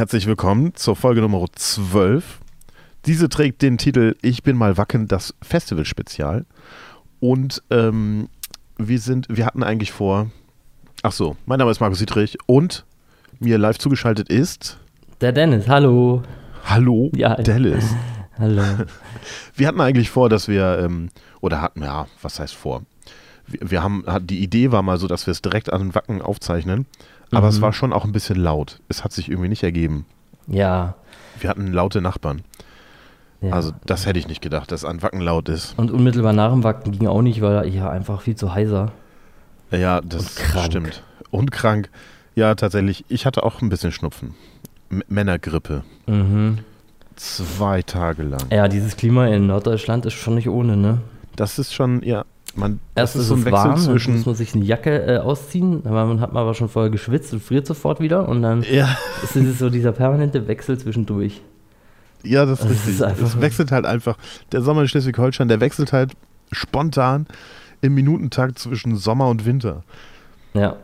Herzlich willkommen zur Folge Nummer 12. Diese trägt den Titel Ich bin mal Wacken, das Festival-Spezial. Und ähm, wir sind, wir hatten eigentlich vor. Ach so, mein Name ist Markus Dietrich und mir live zugeschaltet ist. Der Dennis, hallo. Hallo, Ja. Dallas. Hallo. Wir hatten eigentlich vor, dass wir, ähm, oder hatten, ja, was heißt vor? Wir, wir haben, die Idee war mal so, dass wir es direkt an den Wacken aufzeichnen, aber es Mhm. war schon auch ein bisschen laut. Es hat sich irgendwie nicht ergeben. Ja. Wir hatten laute Nachbarn. ja. Also das hätte ich nicht gedacht, dass an Wacken laut ist. Und unmittelbar nach dem Wacken ging auch nicht, weil ja einfach viel zu heiser. Ja, das Und stimmt. Und krank. Ja, tatsächlich. Ich hatte auch ein bisschen Schnupfen. M Männergrippe. Mhm. Zwei Tage lang. Ja, dieses Klima in Norddeutschland ist schon nicht ohne, ne? Das ist schon, ja, man, Erst ist so ein es Wechsel warm, dann muss zwischen. man sich eine Jacke äh, ausziehen, aber man hat man aber schon vorher geschwitzt und friert sofort wieder und dann Ja, ist es so dieser permanente Wechsel zwischendurch. ja, das ist Das richtig. es wechselt halt einfach. Der Sommer in Schleswig-Holstein, der wechselt halt spontan im Minutentakt zwischen Sommer und Winter. Ja.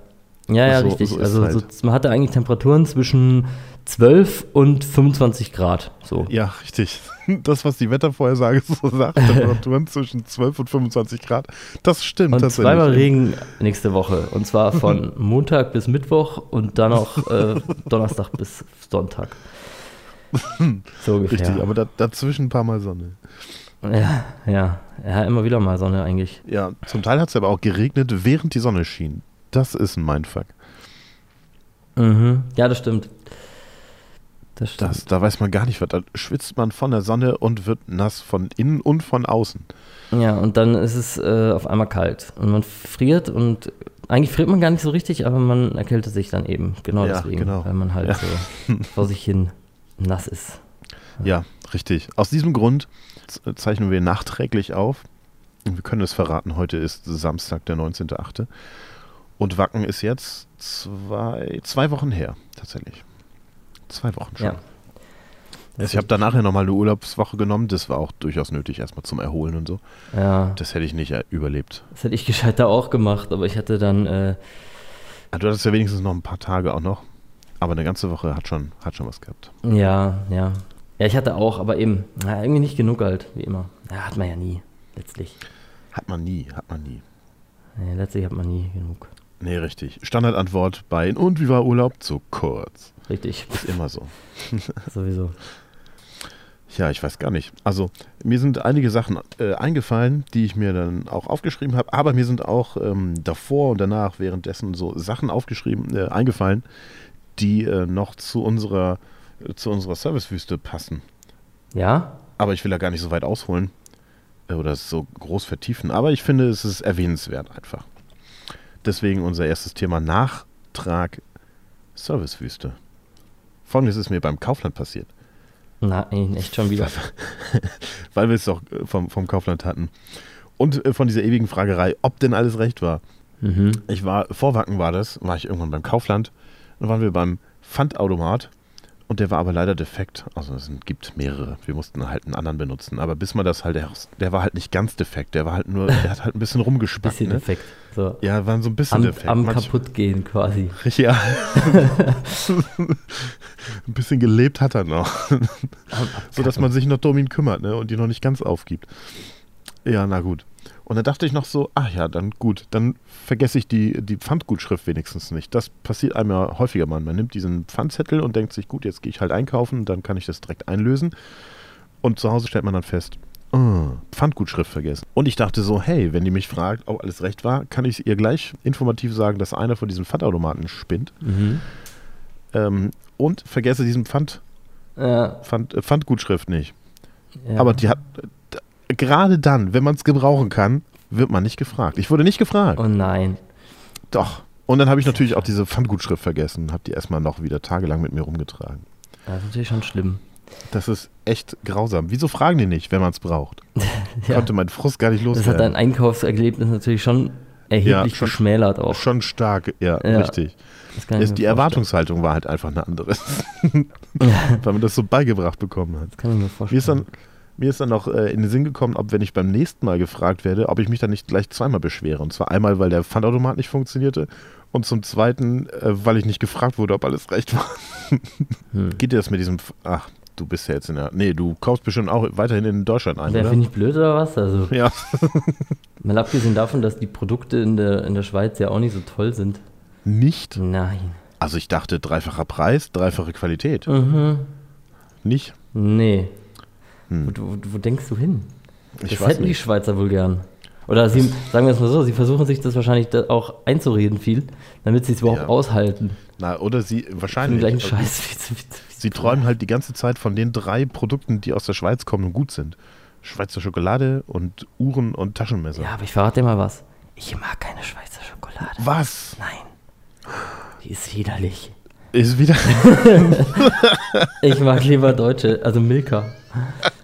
Ja, ja, So- richtig. so also halt. so, man hatte eigentlich Temperaturen zwischen 12 und 25 Grad. So. Ja, richtig. Das, was die Wettervorhersage so sagt, Temperaturen zwischen 12 und 25 Grad, das stimmt Und tatsächlich. zweimal Regen nächste Woche. Und zwar von Montag bis Mittwoch und dann noch äh, Donnerstag bis Sonntag. So ungefähr. Richtig, aber da, dazwischen ein paar Mal Sonne. ja, ja, ja, immer wieder mal Sonne eigentlich. Ja, zum Teil hat es aber auch geregnet, während die Sonne schien. Das ist ein Mindfuck. Mhm. Ja, das stimmt. Das. Das, da weiß man gar nicht, was. Da schwitzt man von der Sonne und wird nass von innen und von außen. Ja, und dann ist es äh, auf einmal kalt. Und man friert und eigentlich friert man gar nicht so richtig, aber man erkältet sich dann eben. Genau Ja, deswegen. genau. Weil man halt Ja. so vor sich hin nass ist. Ja, richtig. Aus diesem Grund zeichnen wir nachträglich auf. Wir können es verraten, heute ist Samstag, der 19.8. Und Wacken ist jetzt zwei, zwei Wochen her, tatsächlich. Zwei Wochen schon. Ja. Ich habe danach ja nochmal eine Urlaubswoche genommen. Das war auch durchaus nötig, erstmal zum Erholen und so. Ja, Das hätte ich nicht äh, überlebt. das hätte ich gescheiter auch gemacht, aber ich hatte dann äh, Ah, Du hattest ja wenigstens noch ein paar Tage auch noch. Aber eine ganze Woche hat schon, hat schon was gehabt. Ja, ja. Ja, ich hatte auch, aber eben, na, irgendwie nicht genug halt, wie immer. Ja, hat man ja nie, letztlich. Hat man nie, hat man nie. Nee, letztlich hat man nie genug. Nee, richtig. Standardantwort bei Und wie war Urlaub? Zu kurz. Richtig, Ist immer so. sowieso. Ja, ich weiß gar nicht. Also, mir sind einige Sachen äh, eingefallen, die ich mir dann auch aufgeschrieben habe. Aber mir sind auch ähm, davor und danach währenddessen so Sachen aufgeschrieben, äh, eingefallen, die äh, noch zu unserer, äh, zu unserer Servicewüste passen. Ja? Aber ich will da gar nicht so weit ausholen äh, oder so groß vertiefen. Aber ich finde, es ist erwähnenswert einfach. Deswegen unser erstes Thema Nachtrag Servicewüste. Folgendes ist mir beim Kaufland passiert, Nein, echt schon wieder. weil wir es doch äh, vom, vom Kaufland hatten. Und äh, von dieser ewigen Fragerei, ob denn alles recht war. Mhm. Ich war, vor Wacken war das, war ich irgendwann beim Kaufland. Dann waren wir beim Pfandautomat und der war aber leider defekt. Also es gibt mehrere. Wir mussten halt einen anderen benutzen. Aber bis man das halt, der, der war halt nicht ganz defekt. Der war halt nur, der hat halt ein bisschen rumgespackt. Bisschen ne? Effekt. So. Ja, war so ein bisschen Am, defekt. am Manch- kaputt gehen quasi. Ja. ein bisschen gelebt hat er noch. So dass man sich noch um ihn kümmert, ne? Und die noch nicht ganz aufgibt. Ja, na gut. Und dann dachte ich noch so, ach ja, dann gut, dann vergesse ich die, die Pfandgutschrift wenigstens nicht. Das passiert einem ja häufiger mal. Man nimmt diesen Pfandzettel und denkt sich, gut, jetzt gehe ich halt einkaufen, dann kann ich das direkt einlösen. Und zu Hause stellt man dann fest, ah, Pfandgutschrift vergessen. Und ich dachte so, hey, wenn die mich fragt, ob alles recht war, kann ich ihr gleich informativ sagen, dass einer von diesen Pfandautomaten spinnt. Mhm. Ähm, und vergesse diesen Pfand, Ja, Pfand, äh, Pfandgutschrift nicht. ja. Aber die hat gerade dann, wenn man es gebrauchen kann, wird man nicht gefragt. Ich wurde nicht gefragt. Oh nein. Doch. Und dann habe ich natürlich auch diese Pfandgutschrift vergessen und habe die erstmal noch wieder tagelang mit mir rumgetragen. Das ist natürlich schon schlimm. Das ist echt grausam. Wieso fragen die nicht, wenn man es braucht? Ja. Konnte mein Frust gar nicht Das hat loswerden. dein Einkaufserlebnis natürlich schon erheblich Ja, schon- geschmälert auch. Schon stark, ja, Ja. richtig. Mir die vorstellen. Erwartungshaltung war halt einfach eine andere. Weil man das so beigebracht bekommen hat. Das kann ich mir Mir vorstellen. ist dann, mir ist dann noch äh, in den Sinn gekommen, ob wenn ich beim nächsten Mal gefragt werde, ob ich mich dann nicht gleich zweimal beschwere. Und zwar einmal, weil der Pfandautomat nicht funktionierte und zum zweiten, äh, weil ich nicht gefragt wurde, ob alles recht war. Hm. Geht dir das mit diesem, ach, du bist ja jetzt in der, nee, du kaufst bestimmt auch weiterhin in Deutschland ein, oder? finde ich blöd oder was? Also, Ja. mal abgesehen davon, dass die Produkte in der, in der Schweiz ja auch nicht so toll sind. Nicht? Nein. Also ich dachte, dreifacher Preis, dreifache Qualität. Mhm. Nicht? Nee. Hm. Wo, wo, wo denkst du hin? Ich das hätten die nicht. Schweizer wohl gern. Oder sie, sagen wir es mal so, sie versuchen sich das wahrscheinlich auch einzureden viel, damit sie es überhaupt Ja. aushalten. Na, oder sie, Den wahrscheinlich. gleichen Also, Scheiß Sie träumen halt die ganze Zeit von den drei Produkten, die aus der Schweiz kommen und gut sind. Schweizer Schokolade und Uhren und Taschenmesser. Ja, aber ich verrate dir mal was. Ich mag keine Schweizer Schokolade. Was? Nein. Die ist widerlich. Ist wieder. Ich mag lieber deutsche, also Milka.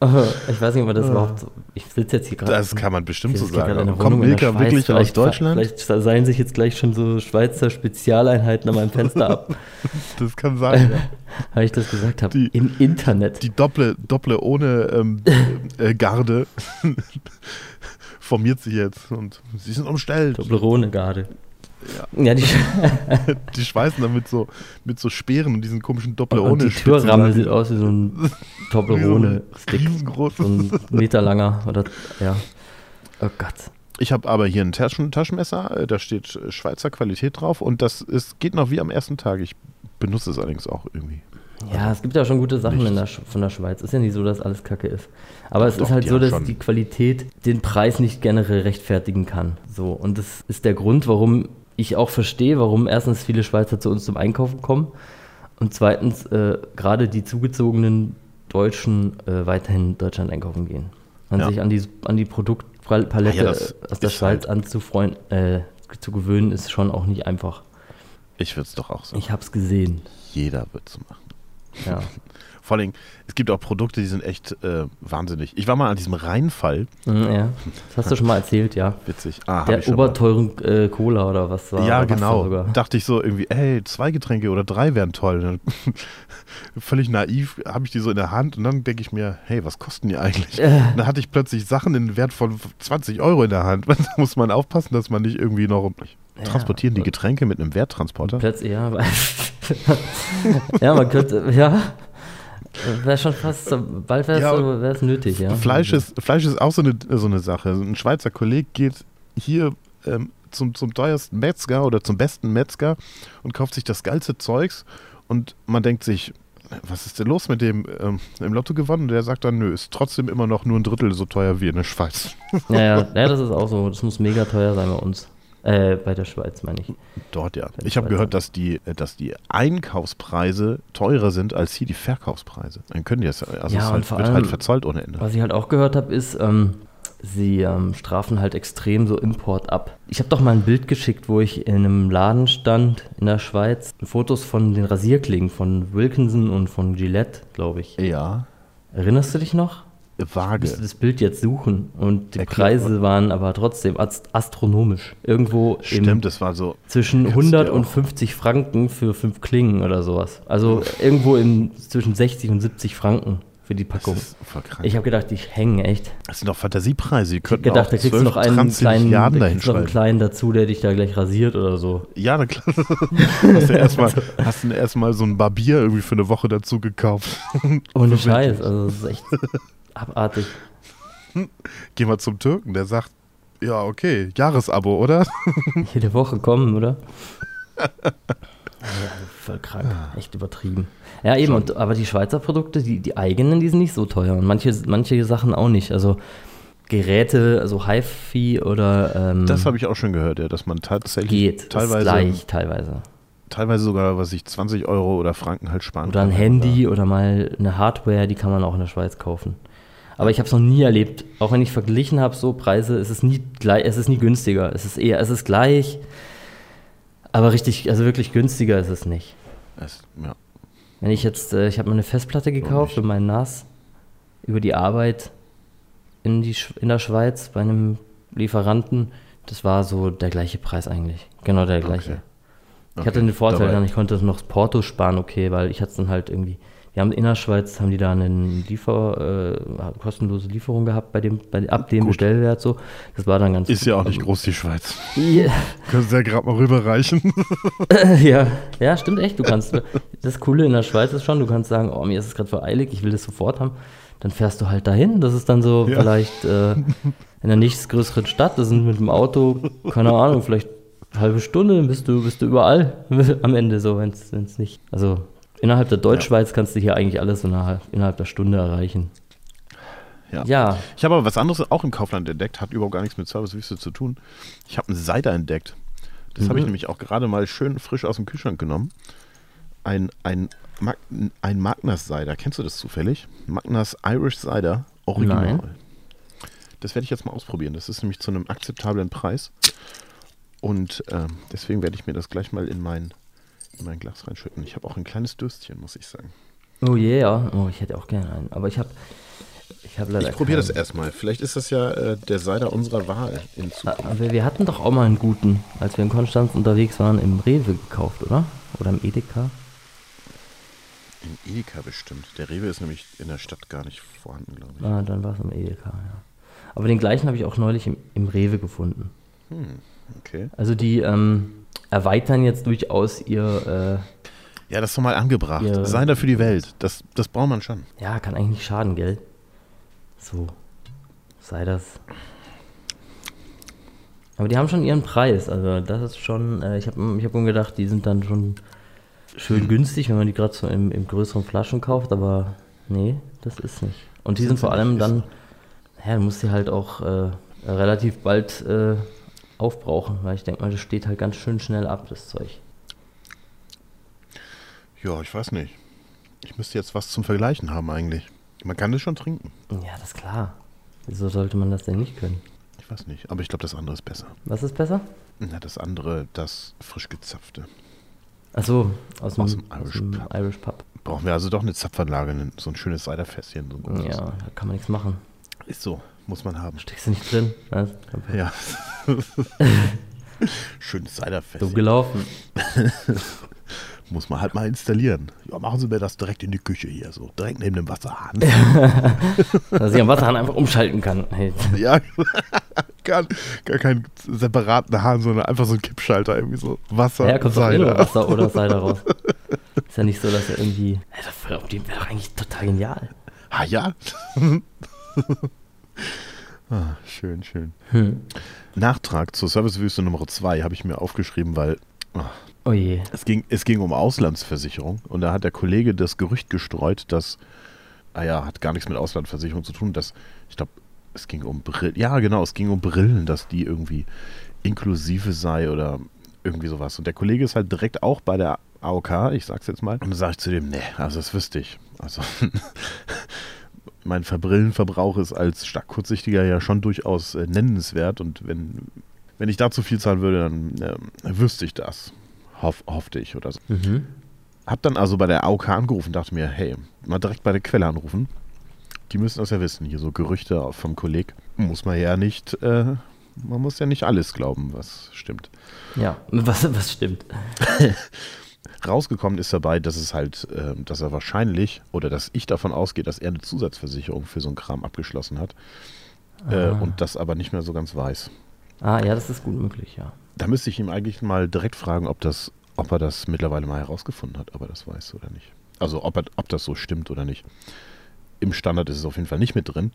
Ich weiß nicht, ob man das überhaupt so. Ich sitze jetzt hier gerade. Das kann man bestimmt so sagen. Kommt Milka wirklich aus Vielleicht- Deutschland? Vielleicht seilen sich jetzt gleich schon so Schweizer Spezialeinheiten an meinem Fenster ab, Das kann sein. ja. weil ich das gesagt habe. Die- Im Internet. Die Dopple, Dopple ohne ähm, äh, Garde formiert sich jetzt und sie sind umstellt. Toblerone gerade. Ja, die, Die schweißen dann mit so, mit so Speeren und diesen komischen Doppel und die Türramme sieht aus wie so ein. Riesengroß. So ein Meter langer. Oder, ja. Oh Gott. Ich habe aber hier ein Taschen Taschenmesser, äh, da steht Schweizer Qualität drauf und das ist, geht noch wie am ersten Tag. Ich benutze es allerdings auch irgendwie. Ja, es gibt ja schon gute Sachen der, von der Schweiz. Ist ja nicht so, dass alles Kacke ist. Aber es Doch, ist halt so, dass schon. die Qualität den Preis nicht generell rechtfertigen kann. So. Und das ist der Grund, warum ich auch verstehe, warum erstens viele Schweizer zu uns zum Einkaufen kommen und zweitens äh, gerade die zugezogenen Deutschen äh, weiterhin in Deutschland einkaufen gehen. Und Ja. sich an die, an die Produktpalette Ja, das äh, aus der ist Schweiz halt- anzufreuen, äh, zu gewöhnen, ist schon auch nicht einfach. Ich würde es doch auch so. Ich habe es gesehen. Jeder wird es machen. Ja. Vor allem, es gibt auch Produkte, die sind echt äh, wahnsinnig. Ich war mal an diesem Rheinfall. Mhm, ja. Das hast du schon mal erzählt, ja. Witzig. Ah, Der oberteuren äh, Cola oder was war Ja, genau. Sogar. Dachte ich so irgendwie, ey, zwei Getränke oder drei wären toll. Völlig naiv habe ich die so in der Hand und dann denke ich mir, hey, was kosten die eigentlich? Äh. Dann hatte ich plötzlich Sachen in Wert von 20 Euro in der Hand. Da muss man aufpassen, dass man nicht irgendwie noch transportieren die Getränke mit einem Werttransporter. Plötzlich, ja. weil- ja, man könnte, ja. Wäre schon fast, so- bald wäre es Ja, nötig, ja. Fleisch, ist, Fleisch ist auch so eine, so eine Sache. Ein Schweizer Kollege geht hier ähm, zum, zum teuersten Metzger oder zum besten Metzger und kauft sich das geilste Zeugs und man denkt sich, was ist denn los mit dem ähm, im Lotto gewonnen? Und der sagt dann, nö, ist trotzdem immer noch nur ein Drittel so teuer wie in der Schweiz. Ja, ja, ja, das ist auch so. Das muss mega teuer sein bei uns. Äh, bei der Schweiz, meine ich. Dort ja. Ich habe gehört, dass die, äh, dass die Einkaufspreise teurer sind als hier die Verkaufspreise. Dann können die das, also Ja, es halt, wird allem- halt verzollt ohne Ende. Was ich halt auch gehört habe, ist, ähm, sie ähm, strafen halt extrem so Import ab. Ich habe doch mal ein Bild geschickt, wo ich in einem Laden stand in der Schweiz. Fotos von den Rasierklingen von Wilkinson und von Gillette, glaube ich. Ja, Erinnerst du dich noch? Ich vage. musste das Bild jetzt suchen und die Erklär Preise waren aber trotzdem ast- astronomisch. Irgendwo im, Stimmt, das war so. zwischen Kannst du 100 dir und auch- 50 Franken für fünf Klingen oder sowas. Also irgendwo im, zwischen 60 und 70 Franken für die Das Packung. ist voll krank. Ich habe gedacht, ich hänge echt. Das sind doch Fantasiepreise. Die Ich könnten gedacht, auch da kriegst du 12, noch einen 20 kleinen, da du noch einen kleinen dazu, der dich da gleich rasiert oder so. Ja, na klar. hast du erstmal hast du erstmal so ein Barbier irgendwie für eine Woche dazu gekauft. Ohne. Scheiß, also das ist echt abartig. Geh mal zum Türken, der sagt, ja, okay, Jahresabo, oder? Jede Woche kommen, oder? ja, voll krank, echt übertrieben. Ja, eben, und, aber die Schweizer Produkte, die, die eigenen, die sind nicht so teuer. Und manche, manche Sachen auch nicht. Also Geräte, also HiFi oder ähm, Das habe ich auch schon gehört, ja, dass man tatsächlich geht. teilweise, gleich, teilweise. teilweise sogar, was ich 20 Euro oder Franken halt sparen Oder ein kann. Handy oder mal eine Hardware, die kann man auch in der Schweiz kaufen. Aber ich habe es noch nie erlebt. Auch wenn ich verglichen habe, so Preise, es ist nie gleich, es ist nie günstiger. Es ist eher, es ist gleich, aber richtig, also wirklich günstiger ist es nicht. Es, ja. Wenn ich jetzt, äh, ich habe mir eine Festplatte gekauft für meinen NAS über die Arbeit in, die, in der Schweiz bei einem Lieferanten. Das war so der gleiche Preis eigentlich. Genau der gleiche. Okay. Ich hatte den Vorteil Dabei- dann, ich konnte noch das Porto sparen, okay, weil ich hatte es dann halt irgendwie Wir haben in der Schweiz, haben die da eine Liefer, äh, kostenlose Lieferung gehabt bei dem, bei, ab dem Gut. Bestellwert so. Das war dann ganz Ist gut. ja auch nicht groß, die Schweiz. Ja, Können Sie ja gerade mal rüberreichen. ja, ja, stimmt echt. Du kannst, das Coole in der Schweiz ist schon, du kannst sagen, oh, mir ist es gerade für eilig, ich will das sofort haben. Dann fährst du halt dahin. Das ist dann so Ja. vielleicht äh, in der nächstgrößeren Stadt. Das sind mit dem Auto, keine Ahnung, vielleicht eine halbe Stunde, dann bist du, bist du überall am Ende so, wenn es nicht. Also innerhalb der Deutschschweiz kannst du hier eigentlich alles innerhalb, innerhalb der Stunde erreichen. Ja. Ja, Ich habe aber was anderes auch im Kaufland entdeckt, hat überhaupt gar nichts mit Servicewüste zu tun. Ich habe einen Cider entdeckt. Das habe ich Mhm. nämlich auch gerade mal schön frisch aus dem Kühlschrank genommen. Ein, ein, Mag ein Magnas Cider. Kennst du das zufällig? Magnas Irish Cider. Original. Nein. Das werde ich jetzt mal ausprobieren. Das ist nämlich zu einem akzeptablen Preis. Und ähm, deswegen werde ich mir das gleich mal in mein, in mein Glas reinschütten. Ich habe auch ein kleines Dürstchen, muss ich sagen. oh yeah, oh, ich hätte auch gerne einen. Aber ich habe ich hab leider Ich probiere das erstmal. Vielleicht ist das ja äh, der Cider unserer Wahl in Zukunft. Aber wir hatten doch auch mal einen guten, als wir in Konstanz unterwegs waren, im Rewe gekauft, oder? Oder im Edeka? In Edeka bestimmt. Der Rewe ist nämlich in der Stadt gar nicht vorhanden, glaube ich. Ah, dann war es im Edeka, ja. Aber den gleichen habe ich auch neulich im, im Rewe gefunden. Okay. Also die ähm, erweitern jetzt durchaus ihr, Ja, das ist doch mal angebracht. Ja. Cider für die Welt. Das, das braucht man schon. äh, ja, kann eigentlich nicht schaden, gell? So, sei das. Aber die haben schon ihren Preis, also das ist schon, äh, ich habe ich hab mir gedacht, die sind dann schon schön günstig, wenn man die gerade so im, im größeren Flaschen kauft, aber nee, das ist nicht. Und die Sind sind sie vor allem dann, ja, du musst die halt auch äh, relativ bald äh, aufbrauchen, weil ich denke mal, das steht halt ganz schön schnell ab, das Zeug. Ja, ich weiß nicht. Ich müsste jetzt was zum Vergleichen haben eigentlich. Man kann das schon trinken. Ja, das ist klar. Wieso sollte man das denn nicht können? Ich weiß nicht. Aber ich glaube, das andere ist besser. Was ist besser? Na, das andere, das frisch gezapfte. Achso, aus dem, Aus dem aus Irish dem Pub. Irish Pub. Brauchen wir also doch eine Zapfanlage, so ein schönes Ciderfässchen. So ein. Ja, da kann man nichts machen. Ist so. Muss man haben. Steckst du nicht drin? Einfach Ja. Schönes Ciderfässchen. So gelaufen. Muss man halt mal installieren. Ja, machen Sie mir das direkt in die Küche hier, so direkt neben dem Wasserhahn. Dass ich am Wasserhahn einfach umschalten kann. Hey. ja, gar, gar keinen separaten Hahn, sondern einfach so ein Kippschalter, irgendwie so Wasser, Ja, kommt doch eh Wasser oder Cider raus. Ist ja nicht so, dass er irgendwie. Ja, das wäre wär doch eigentlich total genial. Ah ja. Ah, schön, schön. Hm. Nachtrag zur Servicewüste Nummer 2 habe ich mir aufgeschrieben, weil ah, Oh es, ging, es ging um Auslandsversicherung und da hat der Kollege das Gerücht gestreut, dass, ah ja, hat gar nichts mit Auslandsversicherung zu tun, dass, ich glaube, es ging um Brillen, ja genau, es ging um Brillen, dass die irgendwie inklusive sei oder irgendwie sowas. Und der Kollege ist halt direkt auch bei der AOK, ich sag's jetzt mal, und dann sage ich zu dem, nee, also das wüsste ich. Also mein Verbrillenverbrauch ist als stark kurzsichtiger ja schon durchaus äh, nennenswert und wenn, wenn ich da zu viel zahlen würde, dann ähm, wüsste ich das. Hoff, hoffte ich oder so. Mhm. Hab dann also bei der AOK angerufen, dachte mir, hey, mal direkt bei der Quelle anrufen. Die müssen das ja wissen. Hier so Gerüchte vom Kolleg. Muss man ja nicht, äh, man muss ja nicht alles glauben, was stimmt. Ja, was, was stimmt? Rausgekommen ist dabei, dass es halt, äh, dass er wahrscheinlich oder dass ich davon ausgehe, dass er eine Zusatzversicherung für so einen Kram abgeschlossen hat äh, Ah. und das aber nicht mehr so ganz weiß. Ah, ja, das ist gut möglich, ja. Da müsste ich ihm eigentlich mal direkt fragen, ob das, ob er das mittlerweile mal herausgefunden hat, ob er das weiß oder nicht. Also ob, er, ob das so stimmt oder nicht. Im Standard ist es auf jeden Fall nicht mit drin.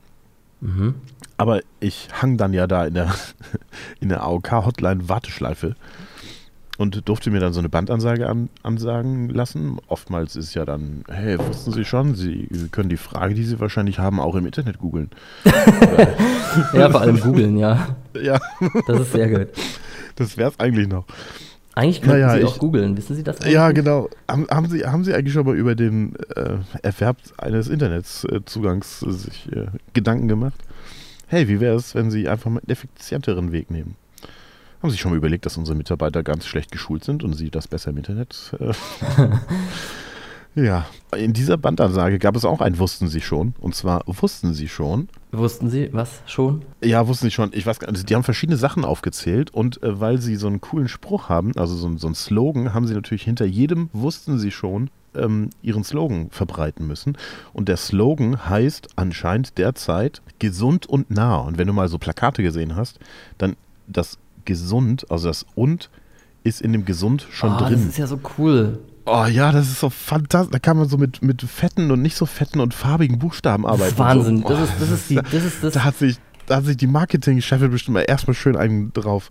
Mhm. Aber ich hang dann ja da in der, in der AOK-Hotline-Warteschleife und durfte mir dann so eine Bandansage an, ansagen lassen. Oftmals ist ja dann, hey, wussten Sie schon, Sie können die Frage, die Sie wahrscheinlich haben, auch im Internet googeln. Ja, vor allem googeln, ja. Ja, Das ist sehr gut. das wäre es eigentlich noch. Eigentlich könnten Naja, Sie ich- auch googeln, wissen Sie das? eigentlich? Ja, genau. Haben, haben, Sie, haben Sie eigentlich schon mal über den äh, Erwerb eines Internetzugangs äh, sich äh, Gedanken gemacht? Hey, wie wäre es, wenn Sie einfach mal einen effizienteren Weg nehmen? Haben Sie schon mal überlegt, dass unsere Mitarbeiter ganz schlecht geschult sind und Sie das besser im Internet? Äh, ja, in dieser Bandansage gab es auch ein Wussten Sie schon. Und zwar wussten Sie schon, Wussten Sie was schon? ja, wussten Sie schon. Ich weiß gar nicht. Die haben verschiedene Sachen aufgezählt und äh, weil sie so einen coolen Spruch haben, also so, so einen Slogan, haben sie natürlich hinter jedem wussten sie schon ähm, ihren Slogan verbreiten müssen. Und der Slogan heißt anscheinend derzeit gesund und nah. Und wenn du mal so Plakate gesehen hast, dann das gesund, also das und ist in dem gesund schon Ah, drin. Das ist ja so cool. Oh ja, das ist so fantastisch. Da kann man so mit, mit fetten und nicht so fetten und farbigen Buchstaben arbeiten. Das ist Wahnsinn. So. Das ist, das ist die, das ist das. Da hat sich, da hat sich die Marketing-Chefin bestimmt mal erstmal schön einen drauf.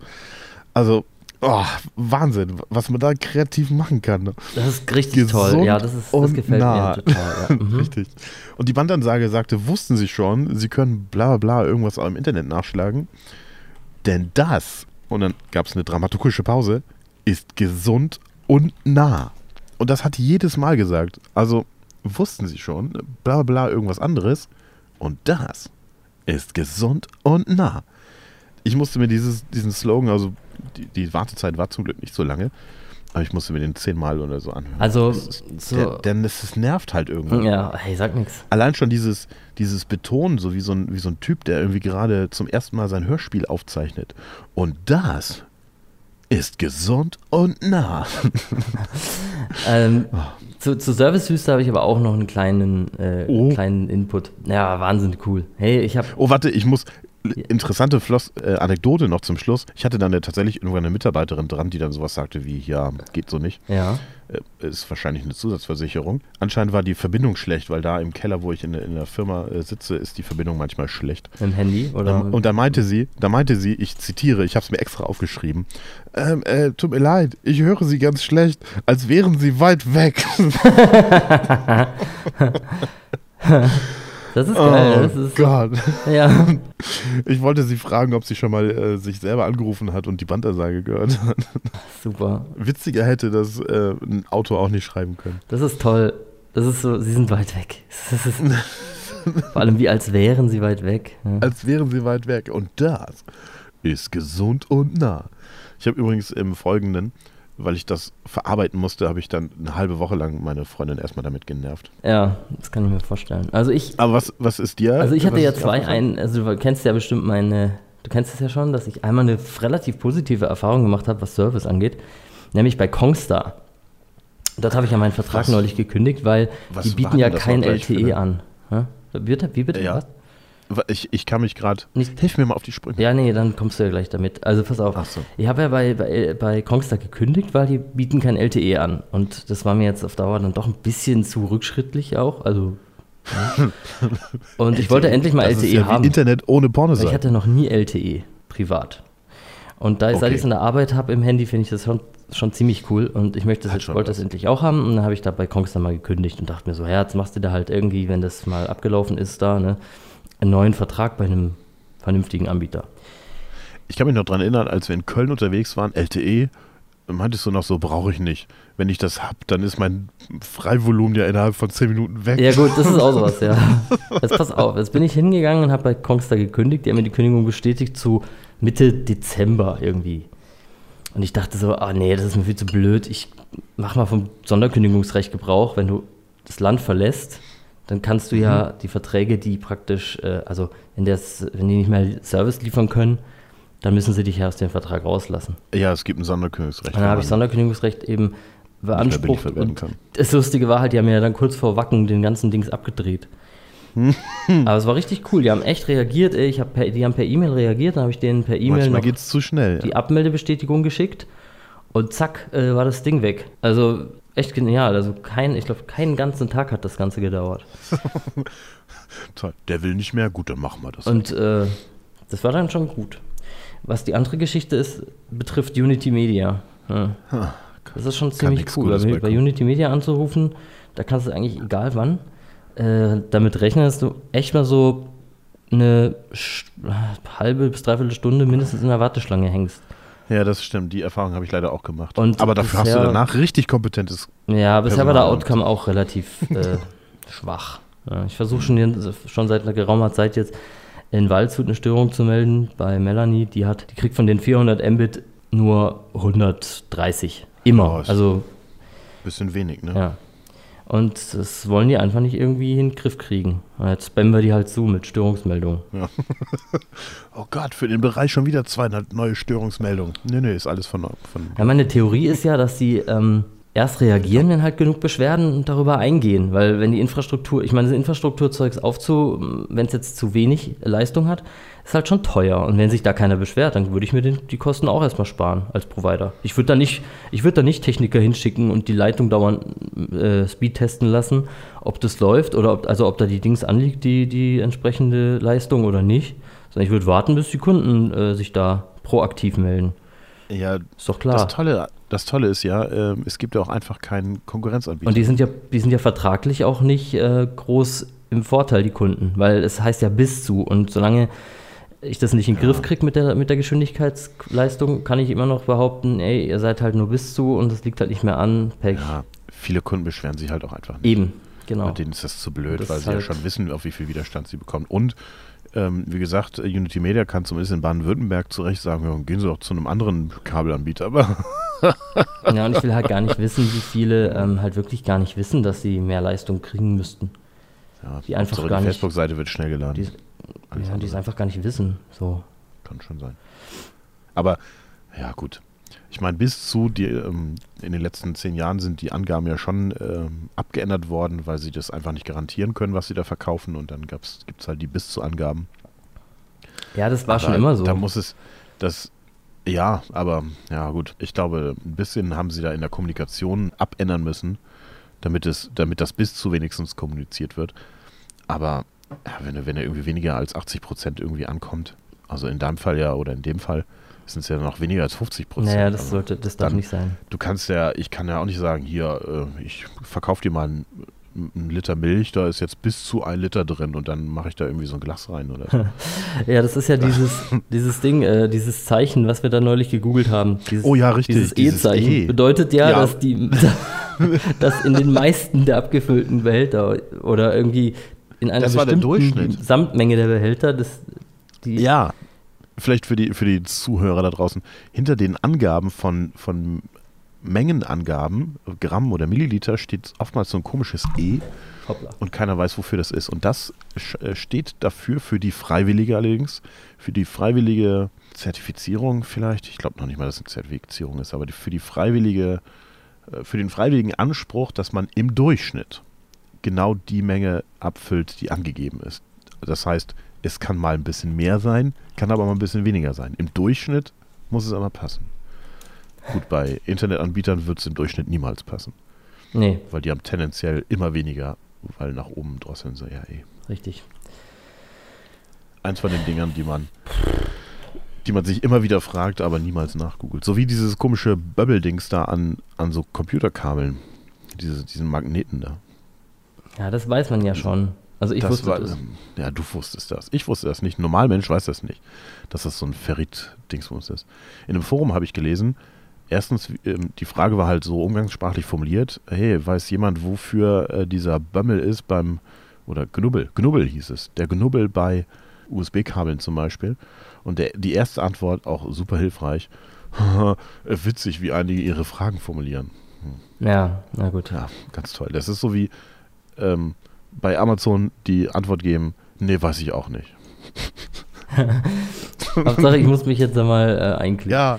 Also, oh, Wahnsinn, was man da kreativ machen kann. Ne? Das ist richtig toll. Gesund Ja, das, ist, das gefällt nah. mir total. Ja. Mhm. Richtig. Und die Bandansage sagte, wussten sie schon, sie können bla bla bla irgendwas im Internet nachschlagen. Denn das, und dann gab es eine dramaturgische Pause, ist gesund und nah. Und das hat jedes Mal gesagt. Also wussten sie schon, bla bla irgendwas anderes. Und das ist gesund und nah. Ich musste mir dieses, diesen Slogan, also die, die Wartezeit war zum Glück nicht so lange, aber ich musste mir den zehnmal oder so anhören. Also, Das ist, so- der, denn es nervt halt irgendwie. Ja, hey, sag nix. Allein schon dieses, dieses Betonen, so wie so, ein, wie so ein Typ, der irgendwie gerade zum ersten Mal sein Hörspiel aufzeichnet. Und das ist gesund und nah. Ähm, zu, zu Servicewüste habe ich aber auch noch einen kleinen, äh, Oh. kleinen Input. Ja, wahnsinnig cool. Hey, ich habe. Oh, warte, ich muss. Interessante Floss, äh, Anekdote noch zum Schluss. Ich hatte dann eine, tatsächlich irgendwann eine Mitarbeiterin dran, die dann sowas sagte wie, ja, geht so nicht. Ja. Äh, ist wahrscheinlich eine Zusatzversicherung. Anscheinend war die Verbindung schlecht, weil da im Keller, wo ich in, der- in der Firma äh, sitze, ist die Verbindung manchmal schlecht. Im Handy oder? Ähm, und da meinte sie, da meinte sie, ich zitiere, ich habe es mir extra aufgeschrieben, ähm, äh, tut mir leid, ich höre Sie ganz schlecht, als wären Sie weit weg. das ist geil. das oh ist, Gott. ja. Ich wollte sie fragen, ob sie schon mal äh, sich selber angerufen hat und die Bandansage gehört hat. Super. Witziger hätte das äh, ein Auto auch nicht schreiben können. Das ist toll. Das ist so, sie sind weit weg. Das ist, vor allem wie als wären sie weit weg. Ja. Als wären sie weit weg. Und das ist gesund und nah. Ich habe übrigens im Folgenden, weil ich das verarbeiten musste, habe ich dann eine halbe Woche lang meine Freundin erstmal damit genervt. Ja, das kann ich mir vorstellen. Also ich, Aber was, was ist dir? also ich hatte ja zwei, ein, also du kennst ja bestimmt meine, du kennst es ja schon, dass ich einmal eine relativ positive Erfahrung gemacht habe, was Service angeht, nämlich bei Kongstar. Dort habe ich ja meinen Vertrag Was? neulich gekündigt, weil Was die bieten ja das kein LTE eine- an. Ja? Wie bitte? Was? Ich, ich kann mich gerade. Hilf mir mal auf die Sprünge. Ja, nee, dann kommst du ja gleich damit. Also pass auf. Ach so. Ich habe ja bei, bei, bei Kongstar gekündigt, weil die bieten kein LTE an. Und das war mir jetzt auf Dauer dann doch ein bisschen zu rückschrittlich auch. Also. Ja. Und ich wollte endlich mal das LTE ist ja haben. Wie Internet ohne Porno Weil ich hatte noch nie LTE privat. Und da, seit Okay. ich es in der Arbeit habe im Handy, finde ich das schon, schon ziemlich cool. Und ich möchte das jetzt, wollte das endlich auch haben. Und dann habe ich da bei Kongstar mal gekündigt und dachte mir so, ja, jetzt machst du da halt irgendwie, wenn das mal abgelaufen ist, da, ne, einen neuen Vertrag bei einem vernünftigen Anbieter. Ich kann mich noch daran erinnern, als wir in Köln unterwegs waren, LTE, meintest du noch so, brauche ich nicht. Wenn ich das habe, dann ist mein Freivolumen ja innerhalb von 10 Minuten weg. Ja gut, das ist auch sowas, ja. Jetzt pass auf, jetzt bin ich hingegangen und habe bei Kongstar gekündigt. Die haben mir die Kündigung bestätigt zu Mitte Dezember irgendwie. Und ich dachte so, ah nee, das ist mir viel zu blöd. Ich mach mal vom Sonderkündigungsrecht Gebrauch. Wenn du das Land verlässt, dann kannst du ja die Verträge, die praktisch, äh, also wenn, das, wenn die nicht mehr Service liefern können, dann müssen sie dich ja aus dem Vertrag rauslassen. Ja, es gibt ein Sonderkündigungsrecht. Dann habe ich Sonderkündigungsrecht eben beansprucht. Und kann. das Lustige war halt, die haben ja dann kurz vor Wacken den ganzen Dings abgedreht. Aber es war richtig cool. Die haben echt reagiert. Ich hab per, die haben per E-Mail reagiert. Dann habe ich denen per E-Mail noch geht es zu schnell. die Abmeldebestätigung geschickt. Und zack, äh, war das Ding weg. Also echt genial. Also kein, ich glaube, keinen ganzen Tag hat das Ganze gedauert. Der will nicht mehr, gut, dann machen wir das. Und äh, das war dann schon gut. Was die andere Geschichte ist, betrifft Unity Media. Ja. Das ist schon ziemlich cool. Bei, bei. Unity Media anzurufen, da kannst du eigentlich egal wann äh, damit rechnen, dass du echt mal so eine halbe bis dreiviertel Stunde mindestens in der Warteschlange hängst. Ja, das stimmt. Die Erfahrung habe ich leider auch gemacht. Und Aber dafür hast du bisher- danach richtig kompetentes. Ja, bisher war der Outcome auch relativ äh, schwach. Ja, ich versuche schon, schon seit einer geraumer Zeit jetzt in Waldshut eine Störung zu melden bei Melanie. Die hat, die kriegt von den 400 Mbit nur 130. Immer. Oh, also, Bisschen wenig, ne? ja. Und das wollen die einfach nicht irgendwie in den Griff kriegen. Und Jetzt spammen wir die halt zu mit Störungsmeldungen. Oh Gott, für den Bereich schon wieder 200 neue Störungsmeldungen. Nee, nee, ist alles von. von Ja, meine Theorie ist ja, dass sie ähm, erst reagieren, wenn halt genug Beschwerden darüber eingehen. Weil wenn die Infrastruktur, ich meine, das Infrastrukturzeugs aufzu, wenn es jetzt zu wenig Leistung hat, ist halt schon teuer. Und wenn sich da keiner beschwert, dann würde ich mir den, die Kosten auch erstmal sparen als Provider. Ich würde da nicht, ich würde da nicht Techniker hinschicken und die Leitung dauernd äh, Speed testen lassen, ob das läuft oder ob, also ob da die Dings anliegt, die, die entsprechende Leistung oder nicht. Sondern ich würde warten, bis die Kunden äh, sich da proaktiv melden. Ja, Ist doch klar. das Tolle, das Tolle ist ja, äh, es gibt ja auch einfach keinen Konkurrenzanbieter. Und die sind ja, die sind ja vertraglich auch nicht äh, groß im Vorteil, die Kunden, weil es heißt ja bis zu. Und solange ich das nicht in den Griff kriege mit der, mit der Geschwindigkeitsleistung, kann ich immer noch behaupten, ey, ihr seid halt nur bis zu und das liegt halt nicht mehr an. Pech. ja, viele Kunden beschweren sich halt auch einfach nicht. Eben, genau. Bei denen ist das zu blöd, Das weil sie ja halt- schon wissen, auf wie viel Widerstand sie bekommen. Und ähm, wie gesagt, Unity Media kann zumindest in Baden-Württemberg zu Recht sagen, ja, gehen Sie doch zu einem anderen Kabelanbieter. Aber Ja, und ich will halt gar nicht wissen, wie viele ähm, halt wirklich gar nicht wissen, dass sie mehr Leistung kriegen müssten. ja, Die einfach gar nicht- Facebook-Seite wird schnell geladen. Die, Alles ja, die es einfach gar nicht wissen. So. Kann schon sein. Aber ja, gut. Ich meine, bis zu die, ähm, in den letzten zehn Jahren sind die Angaben ja schon ähm, abgeändert worden, weil sie das einfach nicht garantieren können, was sie da verkaufen. Und dann gibt es halt die bis zu Angaben. Ja, das war Aber schon immer so. Da muss es, das, ja, aber ja gut. Ich glaube, ein bisschen haben sie da in der Kommunikation abändern müssen, damit es, damit das bis zu wenigstens kommuniziert wird. Aber ja, wenn, er- wenn er irgendwie weniger als 80 Prozent irgendwie ankommt, also in deinem Fall ja oder in dem Fall, sind es ja noch weniger als 50 Prozent. naja, das sollte, das darf dann- nicht sein. Du kannst ja, ich kann ja auch nicht sagen, hier, äh, ich verkaufe dir mal einen, einen Liter Milch, da ist jetzt bis zu ein Liter drin und dann mache ich da irgendwie so ein Glas rein oder so. Ja, das ist ja dieses, dieses Ding, äh, dieses Zeichen, was wir da neulich gegoogelt haben. Dieses, Oh ja, richtig, Dieses dieses E-Zeichen E. bedeutet ja, Ja. dass die, dass in den meisten der abgefüllten Behälter oder irgendwie in einer Das war der bestimmten Durchschnitt. Gesamtmenge der Behälter, das, die, Ja, vielleicht für die, für die Zuhörer da draußen. Hinter den Angaben von, von Mengenangaben, Gramm oder Milliliter, steht oftmals so ein komisches E hoppla. und keiner weiß, wofür das ist. Und das äh, steht dafür, für die Freiwillige allerdings, für die freiwillige Zertifizierung vielleicht, ich glaube noch nicht mal, dass es eine Zertifizierung ist, aber für die freiwillige, äh, für den freiwilligen Anspruch, dass man im Durchschnitt genau die Menge abfüllt, die angegeben ist. Das heißt, es kann mal ein bisschen mehr sein, kann aber mal ein bisschen weniger sein. Im Durchschnitt muss es aber passen. Gut, bei Internetanbietern wird es im Durchschnitt niemals passen, Nee, weil die haben tendenziell immer weniger, weil nach oben drosseln sie ja eh. richtig. Eins von den Dingern, die man, die man sich immer wieder fragt, aber niemals nachgoogelt. So wie dieses komische Bubble-Dings da an, an so Computerkabeln. Diese, diesen Magneten da. Ja, das weiß man ja schon. Also ich das wusste war, das. Ja, du wusstest das. Ich wusste das nicht. Ein Normalmensch weiß das nicht, dass das so ein Ferrit-Dingsbums ist. In einem Forum habe ich gelesen, erstens, ähm, die Frage war halt so umgangssprachlich formuliert, hey, weiß jemand, wofür äh, dieser Bömmel ist beim, oder Knubbel, Knubbel hieß es, der Knubbel bei USB-Kabeln zum Beispiel. Und der, die erste Antwort, auch super hilfreich, witzig, wie einige ihre Fragen formulieren. Ja, na gut. Ja, ganz toll. Das ist so wie ähm, bei Amazon die Antwort geben, nee, weiß ich auch nicht. Hauptsache, ich muss mich jetzt einmal äh, einklicken. Ja,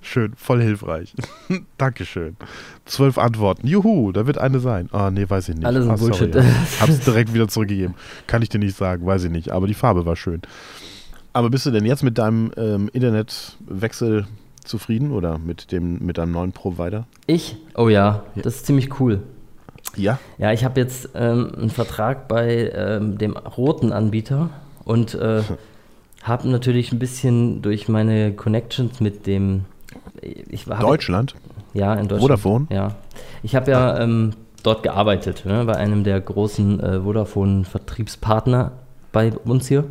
schön, voll hilfreich. Dankeschön. Zwölf Antworten. Juhu, da wird eine sein. Ah, nee, weiß ich nicht. Alles ah, sorry, Bullshit. ja. Hab's direkt wieder zurückgegeben. Kann ich dir nicht sagen, weiß ich nicht. Aber die Farbe war schön. Aber bist du denn jetzt mit deinem ähm, Internetwechsel zufrieden oder mit dem mit deinem neuen Provider? Ich? Oh ja, das ist ziemlich cool. Ja. Ja, ich habe jetzt ähm, einen Vertrag bei ähm, dem roten Anbieter und äh, habe natürlich ein bisschen durch meine Connections mit dem ich Deutschland? Ja, in Deutschland. Vodafone? Ja. Ich habe ja ähm, dort gearbeitet, ne, bei einem der großen äh, Vodafone-Vertriebspartner bei uns hier.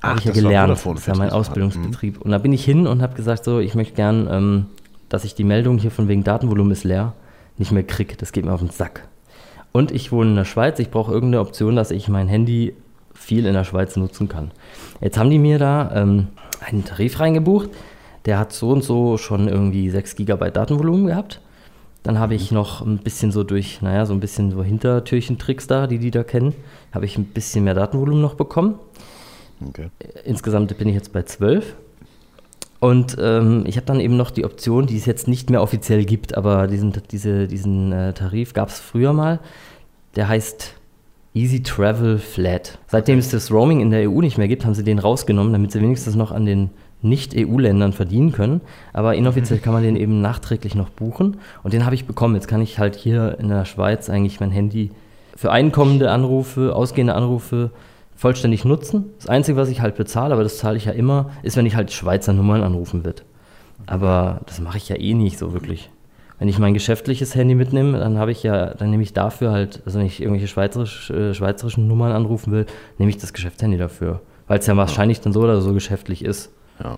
Ach, Habe ich ja gelernt. Vodafone Das ist ja mein. Ausbildungsbetrieb. Und da bin ich hin und habe gesagt, so, ich möchte gern, ähm, dass ich die Meldung hier von wegen Datenvolumen ist leer nicht mehr kriege. Das geht mir auf den Sack. Und ich wohne in der Schweiz. Ich brauche irgendeine Option, dass ich mein Handy viel in der Schweiz nutzen kann. Jetzt haben die mir da ähm, einen Tarif reingebucht. Der hat so und so schon irgendwie 6 GB Datenvolumen gehabt. Dann habe ich noch ein bisschen so durch, naja, so ein bisschen so Hintertürchen-Tricks da, die die da kennen, habe ich ein bisschen mehr Datenvolumen noch bekommen. Okay. Insgesamt bin ich jetzt bei 12. Und ähm, ich habe dann eben noch die Option, die es jetzt nicht mehr offiziell gibt, aber diesen, diese, diesen äh, Tarif gab es früher mal. Der heißt Easy Travel Flat. Seitdem es das Roaming in der EU nicht mehr gibt, haben sie den rausgenommen, damit sie wenigstens noch an den nicht-EU-Ländern verdienen können. Aber inoffiziell kann man den eben nachträglich noch buchen. Und den habe ich bekommen. Jetzt kann ich halt hier in der Schweiz eigentlich mein Handy für einkommende Anrufe, ausgehende Anrufe vollständig nutzen. Das Einzige, was ich halt bezahle, aber das zahle ich ja immer, ist, wenn ich halt Schweizer Nummern anrufen wird. Aber das mache ich ja eh nicht so wirklich. Wenn ich mein geschäftliches Handy mitnehme, dann habe ich ja, dann nehme ich dafür halt, also wenn ich irgendwelche schweizerisch, äh, schweizerischen Nummern anrufen will, nehme ich das Geschäftshandy dafür. Weil es ja wahrscheinlich dann so oder so geschäftlich ist. Ja.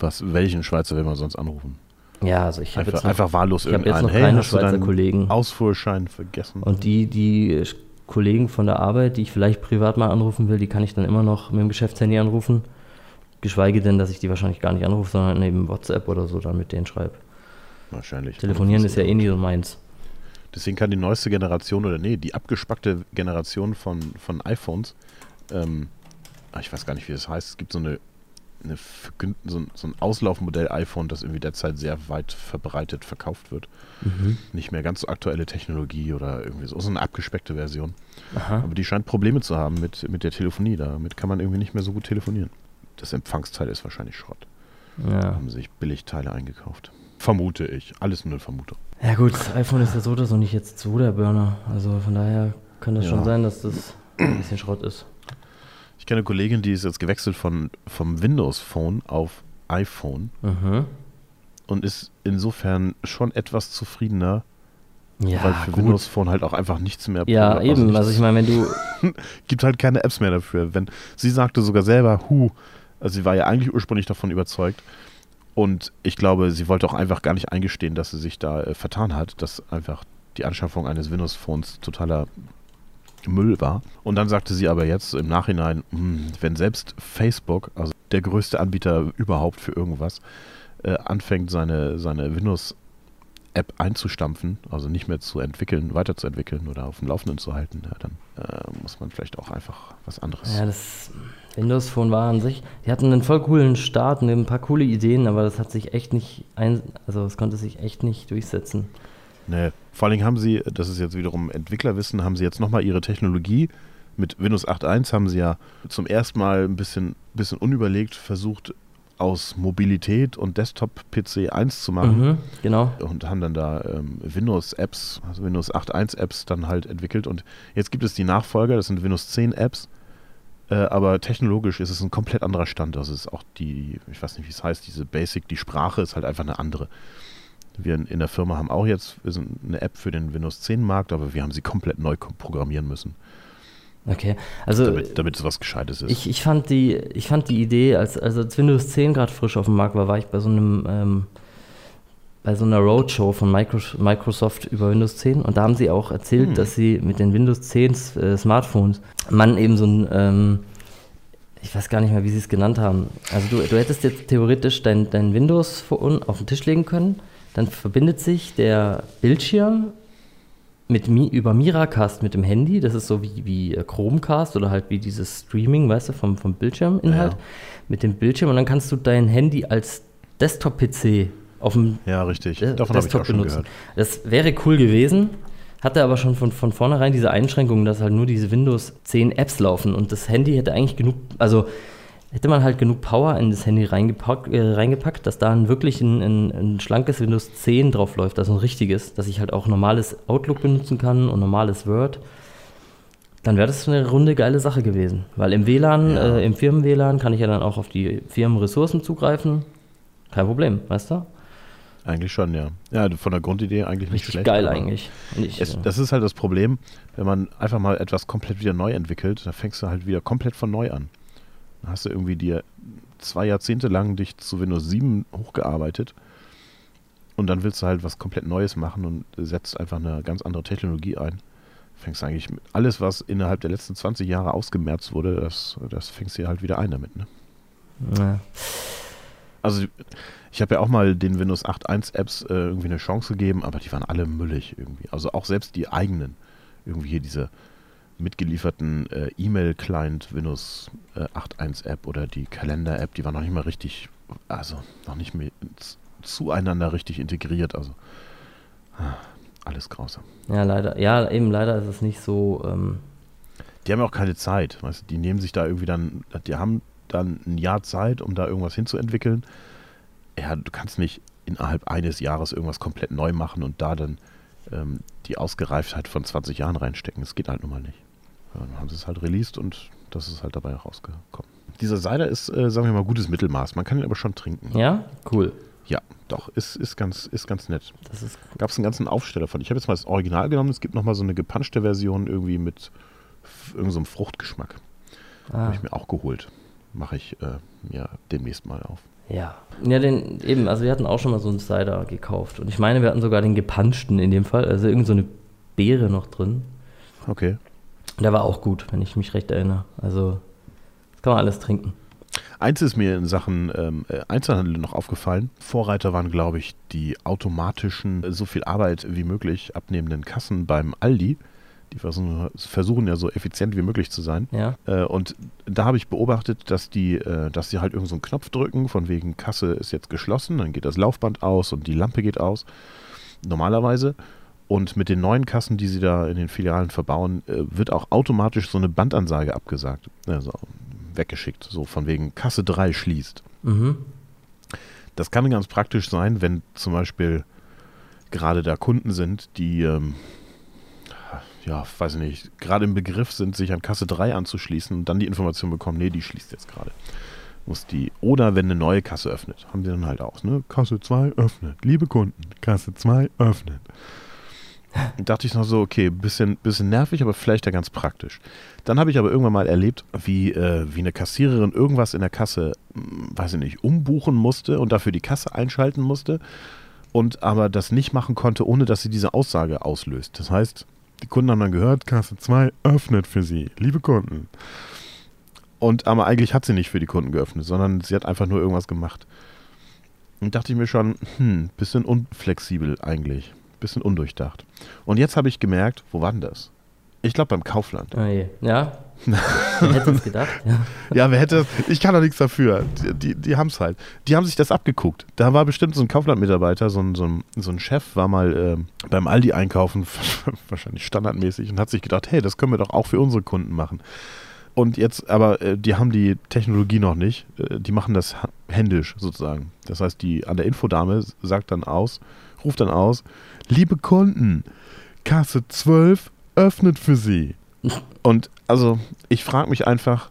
Was, welchen Schweizer will man sonst anrufen? Ja, also ich habe Einfach, jetzt noch, einfach wahllos ich habe jetzt irgendeinen. noch Hey, keine Schweizer Kollegen. Ausfuhrschein vergessen? Und die, die Kollegen von der Arbeit, die ich vielleicht privat mal anrufen will, die kann ich dann immer noch mit dem Geschäftshandy anrufen. Geschweige denn, dass ich die wahrscheinlich gar nicht anrufe, sondern eben WhatsApp oder so dann mit denen schreibe. Wahrscheinlich. Telefonieren ist ja eh nie so meins. Deswegen kann die neueste Generation, oder nee, die abgespackte Generation von, von iPhones, ähm, ah, ich weiß gar nicht, wie das heißt, es gibt so eine, eine so, ein, so ein Auslaufmodell iPhone, das irgendwie derzeit sehr weit verbreitet verkauft wird. Mhm. Nicht mehr ganz so aktuelle Technologie oder irgendwie so, so eine abgespeckte Version. Aha. Aber die scheint Probleme zu haben mit, mit der Telefonie. Damit kann man irgendwie nicht mehr so gut telefonieren. Das Empfangsteil ist wahrscheinlich Schrott. Ja. Haben sich Billigteile eingekauft. Vermute ich. Alles nur eine Vermutung. ja gut, das iPhone ist ja so oder so nicht jetzt so der Burner. Also von daher kann das Ja. schon sein, dass das ein bisschen Schrott ist. Ich kenne eine Kollegin, die ist jetzt gewechselt von, vom Windows Phone auf iPhone Mhm. und ist insofern schon etwas zufriedener, Ja, weil für gut. Windows Phone halt auch einfach nichts mehr Ja, eben. nichts- Also ich meine, wenn du gibt halt keine Apps mehr dafür. Wenn sie sagte sogar selber, hu, also sie war ja eigentlich ursprünglich davon überzeugt. Und ich glaube, sie wollte auch einfach gar nicht eingestehen, dass sie sich da äh, vertan hat, dass einfach die Anschaffung eines Windows-Phones totaler Müll war. Und dann sagte sie aber jetzt im Nachhinein, hm, wenn selbst Facebook, also der größte Anbieter überhaupt für irgendwas, äh, anfängt, seine, seine Windows-App einzustampfen, also nicht mehr zu entwickeln, weiterzuentwickeln oder auf dem Laufenden zu halten, ja, dann äh, muss man vielleicht auch einfach was anderes. Ja, das Windows Phone war an sich, die hatten einen voll coolen Start und ein paar coole Ideen, aber das hat sich echt nicht ein, also es konnte sich echt nicht durchsetzen. Nee. Vor allen Dingen haben sie, das ist jetzt wiederum Entwicklerwissen, haben sie jetzt nochmal ihre Technologie. Mit Windows 8.1 haben sie ja zum ersten Mal ein bisschen, bisschen unüberlegt versucht, aus Mobilität und Desktop-PC 1 zu machen. Mhm, genau. Und haben dann da ähm, Windows-Apps, also Windows 8.1-Apps dann halt entwickelt. Und jetzt gibt es die Nachfolger, das sind Windows 10-Apps. Äh, aber technologisch ist es ein komplett anderer Stand. Also es ist auch die, ich weiß nicht, wie es heißt, diese Basic, die Sprache ist halt einfach eine andere. Wir in, der Firma haben auch jetzt eine App für den Windows 10 Markt, aber wir haben sie komplett neu programmieren müssen, Okay. Also damit, damit es was Gescheites ist. ich, ich, fand die, ich fand die Idee, als, als als Windows 10 gerade frisch auf dem Markt war, war ich bei so einem ähm, bei so einer Roadshow von Micro- Microsoft über Windows 10 und da haben sie auch erzählt, Hm. dass sie mit den Windows 10 S- äh, Smartphones man eben so ein ähm, ich weiß gar nicht mehr, wie sie es genannt haben. Also du, du hättest jetzt theoretisch dein, dein Windows Phone auf den Tisch legen können, dann verbindet sich der Bildschirm mit Mi über Miracast mit dem Handy, das ist so wie, wie äh, Chromecast oder halt wie dieses Streaming, weißt du, vom, vom Bildschirminhalt, Ja. mit dem Bildschirm und dann kannst du dein Handy als Desktop-PC auf dem ja, richtig. äh, Davon ich Desktop schon benutzen. gehört. Das wäre cool gewesen, hatte aber schon von, von vornherein diese Einschränkung, dass halt nur diese Windows 10 Apps laufen und das Handy hätte eigentlich genug, also hätte man halt genug Power in das Handy reingepackt, äh, reingepackt dass da ein wirklich ein, ein, ein schlankes Windows 10 drauf läuft, also ein richtiges, dass ich halt auch normales Outlook benutzen kann und normales Word. Dann wäre das eine runde geile Sache gewesen. Weil im WLAN, Ja. äh, im Firmen-WLAN kann ich ja dann auch auf die Firmenressourcen zugreifen. Kein Problem, weißt du? Eigentlich schon, ja. Ja, von der Grundidee eigentlich nicht Richtig schlecht. geil eigentlich. Und ich, Es, das ist halt das Problem, wenn man einfach mal etwas komplett wieder neu entwickelt, dann fängst du halt wieder komplett von neu an. Hast du irgendwie dir zwei Jahrzehnte lang dich zu Windows 7 hochgearbeitet und dann willst du halt was komplett Neues machen und setzt einfach eine ganz andere Technologie ein. Fängst eigentlich mit alles, was innerhalb der letzten 20 Jahre ausgemerzt wurde, das, das fängst du halt wieder ein damit. Ne? ja. Also ich habe ja auch mal den Windows 8.1 Apps äh, irgendwie eine Chance gegeben, aber die waren alle müllig irgendwie. Also auch selbst die eigenen. Irgendwie hier diese mitgelieferten äh, E-Mail-Client Windows äh, 8.1 App oder die Kalender-App, die war noch nicht mal richtig also noch nicht mehr zueinander richtig integriert. Also ah, alles grausam. Ja, leider. Ja, eben leider ist es nicht so. Ähm die haben ja auch keine Zeit. Weißt du? Die nehmen sich da irgendwie dann, die haben dann ein Jahr Zeit, um da irgendwas hinzuentwickeln. Ja, du kannst nicht innerhalb eines Jahres irgendwas komplett neu machen und da dann ähm, die Ausgereiftheit von 20 Jahren reinstecken. Das geht halt nun mal nicht. Ja, dann haben sie es halt released und das ist halt dabei rausgekommen. Dieser Cider ist, äh, sagen wir mal, gutes Mittelmaß. Man kann ihn aber schon trinken. Ja, cool. Ja, doch, ist, ist, ganz, ist ganz nett. Das ist Gab es einen ganzen Aufsteller von. Ich habe jetzt mal das Original genommen. Es gibt nochmal so eine gepanschte Version irgendwie mit irgendeinem so Fruchtgeschmack. Ah. Habe ich mir auch geholt. Mache ich äh, mir demnächst mal auf. Ja. Ja, den, eben, also wir hatten auch schon mal so einen Cider gekauft. Und ich meine, wir hatten sogar den gepanschten in dem Fall. Also irgend so eine Beere noch drin. Okay. Der war auch gut, wenn ich mich recht erinnere. Also, das kann man alles trinken. Eins ist mir in Sachen ähm, äh, Einzelhandel noch aufgefallen. Vorreiter waren, glaube ich, die automatischen, äh, so viel Arbeit wie möglich abnehmenden Kassen beim Aldi. Die versuchen, ja so effizient wie möglich zu sein. Ja. Äh, und da habe ich beobachtet, dass die, äh, dass sie halt irgendeinen so Knopf drücken, von wegen Kasse ist jetzt geschlossen, dann geht das Laufband aus und die Lampe geht aus. Normalerweise. Und mit den neuen Kassen, die sie da in den Filialen verbauen, äh, wird auch automatisch so eine Bandansage abgesagt. Also weggeschickt, so von wegen Kasse 3 schließt. Mhm. Das kann ganz praktisch sein, wenn zum Beispiel gerade da Kunden sind, die, ähm, ja, weiß ich nicht, gerade im Begriff sind, sich an Kasse 3 anzuschließen und dann die Information bekommen, nee, die schließt jetzt gerade. Muss die, oder wenn eine neue Kasse öffnet, haben sie dann halt auch, ne? Kasse 2 öffnet. Liebe Kunden, Kasse 2 öffnet. Dachte ich noch so, okay, bisschen, bisschen nervig, aber vielleicht ja ganz praktisch. Dann habe ich aber irgendwann mal erlebt, wie, äh, wie eine Kassiererin irgendwas in der Kasse, hm, weiß ich nicht, umbuchen musste und dafür die Kasse einschalten musste und aber das nicht machen konnte, ohne dass sie diese Aussage auslöst. Das heißt, die Kunden haben dann gehört, Kasse 2 öffnet für sie, liebe Kunden. Und aber eigentlich hat sie nicht für die Kunden geöffnet, sondern sie hat einfach nur irgendwas gemacht. Und dachte ich mir schon, hm, bisschen unflexibel eigentlich bisschen undurchdacht. Und jetzt habe ich gemerkt, wo war denn das? Ich glaube beim Kaufland. Oh. Ja. wer hätte es gedacht? Ja. ja, wer hätte Ich kann doch nichts dafür. Die, die, die haben es halt. Die haben sich das abgeguckt. Da war bestimmt so ein Kaufland-Mitarbeiter, so ein, so, ein, so ein Chef, war mal äh, beim Aldi einkaufen, wahrscheinlich standardmäßig, und hat sich gedacht, hey, das können wir doch auch für unsere Kunden machen. Und jetzt, aber äh, die haben die Technologie noch nicht. Äh, die machen das händisch sozusagen. Das heißt, die an der Infodame sagt dann aus, ruft dann aus, liebe Kunden, Kasse 12 öffnet für Sie. Und also, ich frage mich einfach,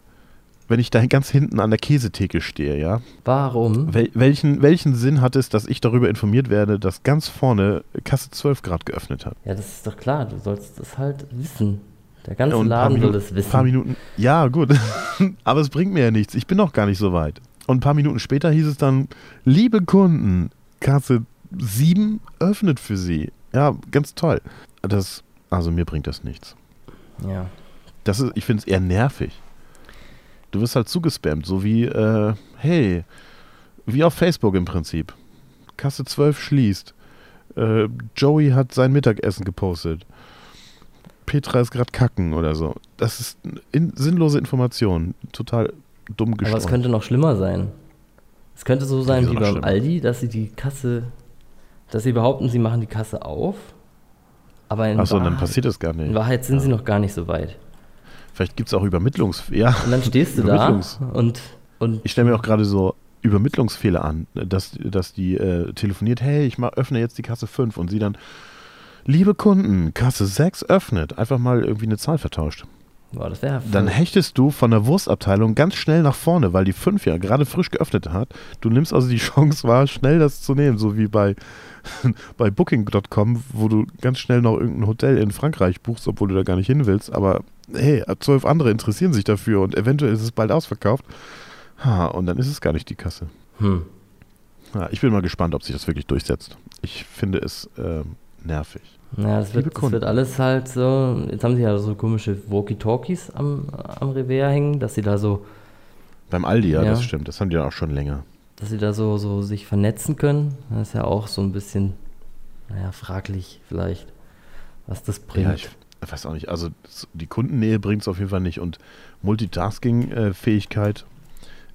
wenn ich da ganz hinten an der Käsetheke stehe, ja. Warum? Wel welchen, welchen Sinn hat es, dass ich darüber informiert werde, dass ganz vorne Kasse 12 Grad geöffnet hat? Ja, das ist doch klar, du sollst das halt wissen. Der ganze ja, Laden soll das wissen. Ein paar Minuten, ja, gut. Aber es bringt mir ja nichts. Ich bin noch gar nicht so weit. Und ein paar Minuten später hieß es dann, liebe Kunden, Kasse 7 öffnet für sie. Ja, ganz toll. Das, also mir bringt das nichts. Ja. Das ist, ich finde es eher nervig. Du wirst halt zugespammt, so wie, äh, hey, wie auf Facebook im Prinzip. Kasse 12 schließt. Äh, Joey hat sein Mittagessen gepostet. Petra ist gerade kacken oder so. Das ist in, sinnlose Information. Total dumm geschaut. Aber es könnte noch schlimmer sein. Es könnte so sein wie beim schlimmer? Aldi, dass sie die Kasse dass sie behaupten, sie machen die Kasse auf. Aber in Achso, dann passiert das gar nicht. In Wahrheit sind ja. sie noch gar nicht so weit. Vielleicht gibt es auch Übermittlungsfehler. Ja. Und dann stehst du da und, und. Ich stelle mir auch gerade so Übermittlungsfehler an, dass, dass die äh, telefoniert, hey, ich mach, öffne jetzt die Kasse 5 und sie dann, liebe Kunden, Kasse 6 öffnet. Einfach mal irgendwie eine Zahl vertauscht. Boah, das Dann hechtest du von der Wurstabteilung ganz schnell nach vorne, weil die 5 ja gerade frisch geöffnet hat. Du nimmst also die Chance wahr, schnell das zu nehmen, so wie bei bei Booking.com, wo du ganz schnell noch irgendein Hotel in Frankreich buchst, obwohl du da gar nicht hin willst. Aber hey, zwölf andere interessieren sich dafür und eventuell ist es bald ausverkauft. Ha, und dann ist es gar nicht die Kasse. Hm. Ja, ich bin mal gespannt, ob sich das wirklich durchsetzt. Ich finde es äh, nervig. Ja, das wird, das wird, alles halt so. Jetzt haben sie ja so komische Walkie-Talkies am, am Revers hängen, dass sie da so. Beim Aldi, ja, ja, das stimmt. Das haben die ja auch schon länger dass sie da so, so sich vernetzen können. Das ist ja auch so ein bisschen, naja, fraglich vielleicht, was das bringt. Ja, ich weiß auch nicht. Also die Kundennähe bringt es auf jeden Fall nicht. Und Multitasking-Fähigkeit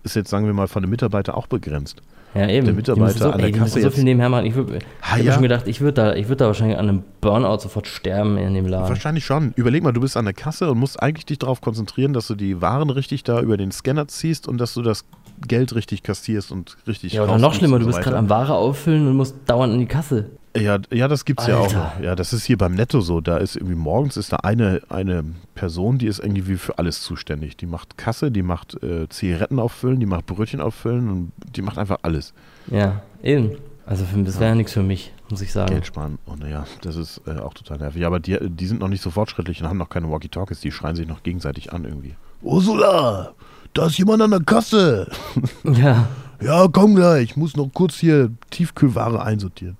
ist jetzt, sagen wir mal, von dem Mitarbeiter auch begrenzt. Ja, eben. Der Mitarbeiter so, an der ey, Kasse so viel nebenher machen. Ich, würd- ich Ah, habe ja. schon gedacht, ich würde da, ich würd da wahrscheinlich an einem Burnout sofort sterben in dem Laden. Wahrscheinlich schon. Überleg mal, du bist an der Kasse und musst eigentlich dich darauf konzentrieren, dass du die Waren richtig da über den Scanner ziehst und dass du das Geld richtig kassierst und richtig Ja, oder noch schlimmer, und du so bist gerade am Ware auffüllen und musst dauernd an die Kasse. Ja, ja, das gibt's ja auch Alter. noch. Ja, das ist hier beim Netto so. Da ist irgendwie morgens ist da eine, eine Person, die ist irgendwie für alles zuständig. Die macht Kasse, die macht äh, Zigaretten auffüllen, die macht Brötchen auffüllen und die macht einfach alles. Ja, eben. Also für, das wäre ja nichts für mich, muss ich sagen. Geld sparen. Und naja, das ist äh, auch total nervig. Ja, aber die, die sind noch nicht so fortschrittlich und haben noch keine Walkie-Talkies. Die schreien sich noch gegenseitig an irgendwie. Ursula, da ist jemand an der Kasse. Ja, Ja, komm gleich. Ich muss noch kurz hier Tiefkühlware einsortieren.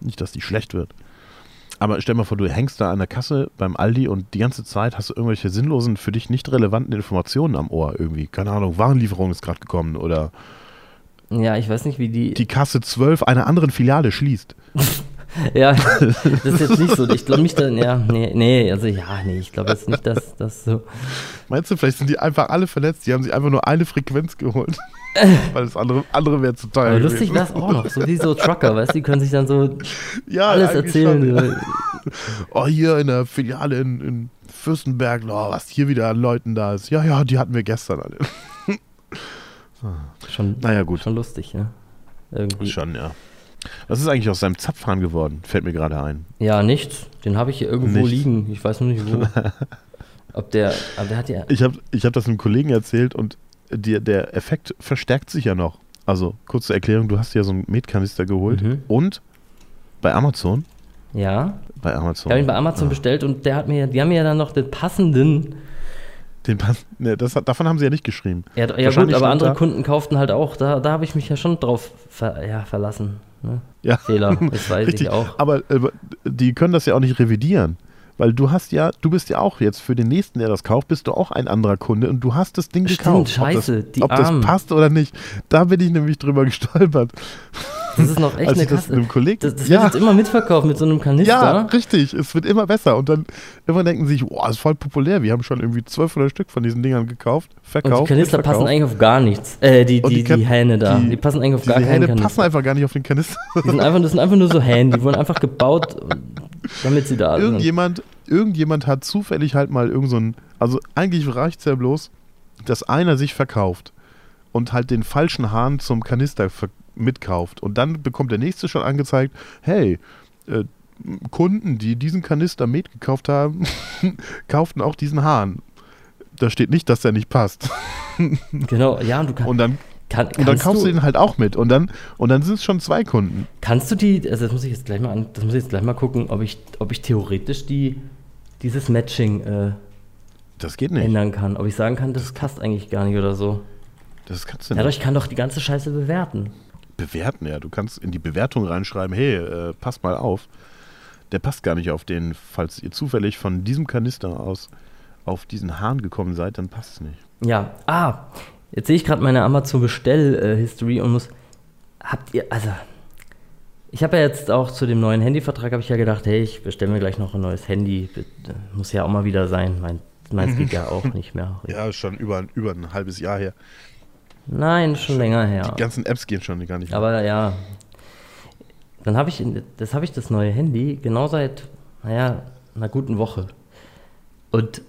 Nicht, dass die schlecht wird. Aber stell mal vor, du hängst da an der Kasse beim Aldi und die ganze Zeit hast du irgendwelche sinnlosen, für dich nicht relevanten Informationen am Ohr irgendwie. Keine Ahnung, Warenlieferung ist gerade gekommen oder ja, ich weiß nicht, wie die. die Kasse 12 einer anderen Filiale schließt. ja, das ist jetzt nicht so. Ich glaube nicht, dass, ja, nee, nee, also ja, nee, ich glaube jetzt nicht, dass das so. Meinst du, vielleicht sind die einfach alle verletzt? Die haben sich einfach nur eine Frequenz geholt. Weil das andere, andere wäre zu teuer. Aber lustig wäre es auch noch, so wie so Trucker, weißt du, die können sich dann so Ja, alles erzählen. schon. so. Oh, hier in der Filiale in, in Fürstenberg, oh, was hier wieder an Leuten da ist. Ja, ja, die hatten wir gestern alle. Schon, Naja, gut. schon lustig, ne? Irgendwie. Schon, ja. Was ist eigentlich aus seinem Zapfhahn geworden? Fällt mir gerade ein. Ja, nichts. Den habe ich hier irgendwo Nichts. liegen. Ich weiß nur nicht wo. Ob der, aber der hat ja. Ich habe ich hab das einem Kollegen erzählt und die, der Effekt verstärkt sich ja noch. Also, kurze Erklärung, du hast dir so einen Metkanister geholt Mhm. und bei Amazon, Ja, bei ich Amazon. habe ihn bei Amazon ja. bestellt und der hat mir, die haben mir ja dann noch den passenden. Den Pass, ne, das, hat- davon haben sie ja nicht geschrieben. Ja, ja gut, aber andere Kunden kauften halt auch. Da, da habe ich mich ja schon drauf ver, ja, verlassen. Ne? Ja. Fehler, das weiß Richtig. ich auch. Aber äh, die können das ja auch nicht revidieren. Weil du hast ja, du bist ja auch jetzt für den nächsten, der das kauft, bist du auch ein anderer Kunde und du hast das Ding Stimmt, gekauft. scheiße, ob das, die ob das passt oder nicht. Da bin ich nämlich drüber gestolpert. Das ist noch echt als eine das Kasse. einem Kollegen. Das, das ja, wird jetzt immer mitverkauft mit so einem Kanister. ja, richtig. Es wird immer besser. Und dann immer denken sie sich, boah, ist voll populär. Wir haben schon irgendwie 1200 Stück von diesen Dingern gekauft, und verkauft. die Kanister passen eigentlich auf gar nichts. Äh, die, Und die, die die Hähne da. Die, die- passen eigentlich auf gar keinen Hähne Kanister. passen einfach gar nicht auf den Kanister. Die sind einfach, das sind einfach nur so Hähne, die wurden einfach gebaut, damit sie da sind. irgendjemand, irgendjemand hat zufällig halt mal irgend so ein, also eigentlich reicht es ja bloß, dass einer sich verkauft und halt den falschen Hahn zum Kanister ver- mitkauft und dann bekommt der nächste schon angezeigt, hey, äh, Kunden, die diesen Kanister mitgekauft haben, kauften auch diesen Hahn. Da steht nicht, dass der nicht passt. Genau, ja, und du kann, Und dann, kann, und dann kannst, kaufst du du, den halt auch mit. Und dann, und dann sind es schon zwei Kunden. kannst du die, also das muss ich jetzt gleich mal an, das muss ich jetzt gleich mal gucken, ob ich, ob ich theoretisch die, dieses Matching äh, Das geht nicht. ändern kann. Ob ich sagen kann, das passt eigentlich gar nicht oder so. Das kannst du Dadurch nicht kann doch die ganze Scheiße bewerten. Bewerten. Ja, du kannst in die Bewertung reinschreiben, hey, äh, passt mal auf. Der passt gar nicht auf den, falls ihr zufällig von diesem Kanister aus auf diesen Hahn gekommen seid, dann passt es nicht. Ja, ah, jetzt sehe ich gerade meine Amazon-Bestell-History und muss. Habt ihr, also. Ich habe ja jetzt auch zu dem neuen Handyvertrag, habe ich ja gedacht, hey, ich bestelle mir gleich noch ein neues Handy. Muss ja auch mal wieder sein. Mein, meins geht ja auch nicht mehr. Ja, schon über, über ein halbes Jahr her. Nein, schon länger her. Die ganzen Apps gehen schon gar nicht mehr. Aber ja, dann habe ich, das habe ich das neue Handy genau seit, naja, einer guten Woche. Und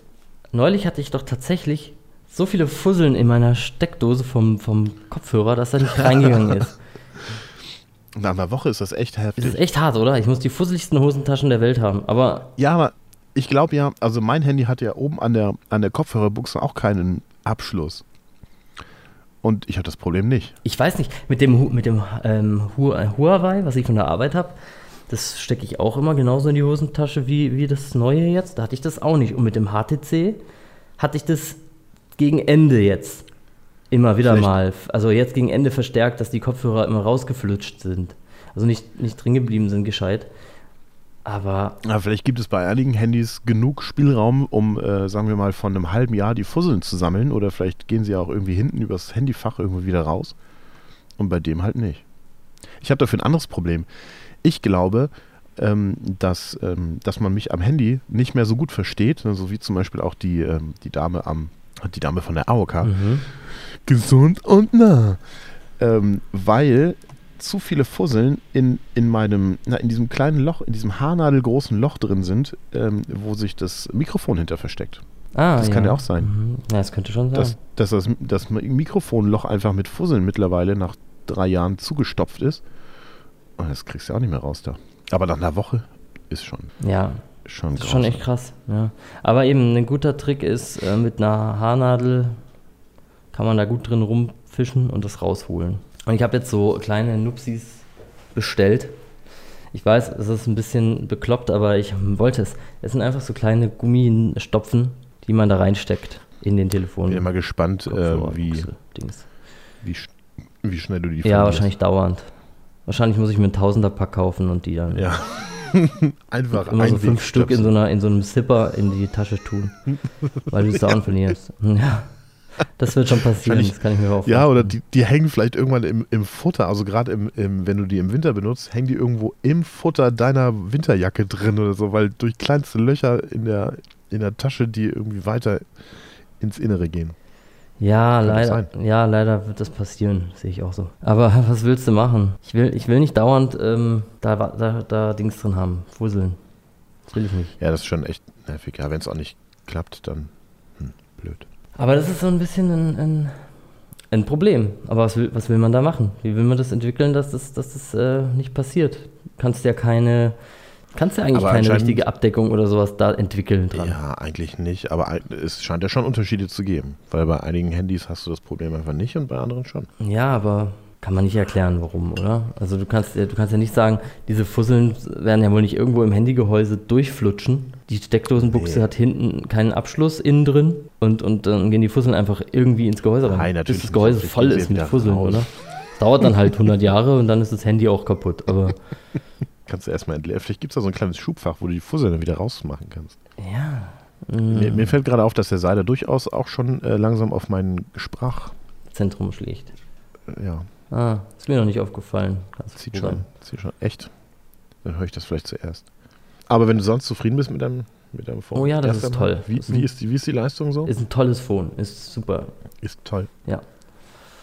neulich hatte ich doch tatsächlich so viele Fusseln in meiner Steckdose vom, vom Kopfhörer, dass er nicht reingegangen ist. Nach einer Woche ist das echt Das heftig. ist echt hart, oder? Ich muss die fusseligsten Hosentaschen der Welt haben. Aber Ja, aber ich glaube ja, also mein Handy hat ja oben an der, an der Kopfhörerbuchse auch keinen Abschluss. Und ich habe das Problem nicht. ich weiß nicht, mit dem, mit dem ähm, äh, Huawei, was ich von der Arbeit habe, das stecke ich auch immer genauso in die Hosentasche wie, wie das neue jetzt. Da hatte ich das auch nicht. Und mit dem HTC hatte ich das gegen Ende jetzt immer wieder Vielleicht- mal. Also jetzt gegen Ende verstärkt, dass die Kopfhörer immer rausgeflutscht sind. Also nicht, nicht drin geblieben sind, gescheit. Aber Ja, vielleicht gibt es bei einigen Handys genug Spielraum, um, äh, sagen wir mal, von einem halben Jahr die Fusseln zu sammeln. Oder vielleicht gehen sie auch irgendwie hinten übers Handyfach irgendwo wieder raus. Und bei dem halt nicht. Ich habe dafür ein anderes Problem. Ich glaube, ähm, dass, ähm, dass man mich am Handy nicht mehr so gut versteht, so wie zum Beispiel auch die, ähm, die Dame am, Die Dame von der AOK. Mhm. Gesund und nah. Ähm, weil zu viele Fusseln in, in meinem, na, in diesem kleinen Loch, in diesem haarnadelgroßen Loch drin sind, ähm, wo sich das Mikrofon hinter versteckt. Ah, Das kann ja auch sein. Mhm. Ja, das könnte schon sein. Dass, dass das, das Mikrofonloch einfach mit Fusseln mittlerweile nach drei Jahren zugestopft ist. Und das kriegst du auch nicht mehr raus da. Aber nach einer Woche ist schon, ja, schon das ist schon echt krass. Ja. Aber eben ein guter Trick ist, äh, mit einer Haarnadel kann man da gut drin rumfischen und das rausholen. Und ich habe jetzt so kleine Nupsis bestellt. Ich weiß, es ist ein bisschen bekloppt, aber ich wollte es. Es sind einfach so kleine Gummistopfen, die man da reinsteckt in den Telefon. Bin immer gespannt, äh, wie, wie, wie schnell du die Ja, wahrscheinlich dauernd. Wahrscheinlich muss ich mir einen Tausender-Pack kaufen und die dann Ja. Einfach immer so fünf Stück in so, einer, in so einem Zipper in die Tasche tun, weil du es dauernd verlierst. Ja, das wird schon passieren, das kann ich mir auch Ja, oder vorstellen. die, die hängen vielleicht irgendwann im, im Futter, also gerade im, im, wenn du die im Winter benutzt, hängen die irgendwo im Futter deiner Winterjacke drin oder so, weil durch kleinste Löcher in der, in der Tasche die irgendwie weiter ins Innere gehen. Ja, Kann leider, ja, leider wird das passieren, sehe ich auch so. Aber was willst du machen? Ich will, ich will nicht dauernd ähm, da, da, da Dings drin haben, Fusseln. Das will ich nicht. Ja, das ist schon echt nervig. Ja, wenn es auch nicht klappt, dann hm, blöd. Aber das ist so ein bisschen ein, ein, ein Problem. Aber was will, was will man da machen? Wie will man das entwickeln, dass das, dass das äh, nicht passiert? Kannst ja keine, kannst ja eigentlich Aber keine richtige Abdeckung oder sowas da entwickeln dran. Ja, eigentlich nicht, aber es scheint ja schon Unterschiede zu geben, weil bei einigen Handys hast du das Problem einfach nicht und bei anderen schon. Ja, aber kann man nicht erklären, warum, oder? Also du kannst, ja- du kannst ja nicht sagen, diese Fusseln werden ja wohl nicht irgendwo im Handygehäuse durchflutschen. Die Steckdosenbuchse Nee. hat hinten keinen Abschluss innen drin und, und dann gehen die Fusseln einfach irgendwie ins Gehäuse rein. Nein, natürlich Bis das Gehäuse voll ist mit Fusseln, raus. oder? Das dauert dann halt 100 Jahre und dann ist das Handy auch kaputt. Aber Kannst du erstmal entleeren. Vielleicht gibt es da so ein kleines Schubfach, wo du die Fusseln dann wieder rausmachen kannst. ja. Mir, mm, mir fällt gerade auf, dass der Seiler durchaus auch schon äh, langsam auf meinen Sprach. Zentrum schlägt. Ja, Ah, ist mir noch nicht aufgefallen. Zieht probieren. schon, zieht schon. Echt? Dann höre ich das vielleicht zuerst. Aber wenn du sonst zufrieden bist mit deinem, mit deinem Phone. Oh ja, das ist toll. Wie, Das ist wie, ist die, wie ist die Leistung so? Ist ein tolles Phone, ist super. ist toll. Ja.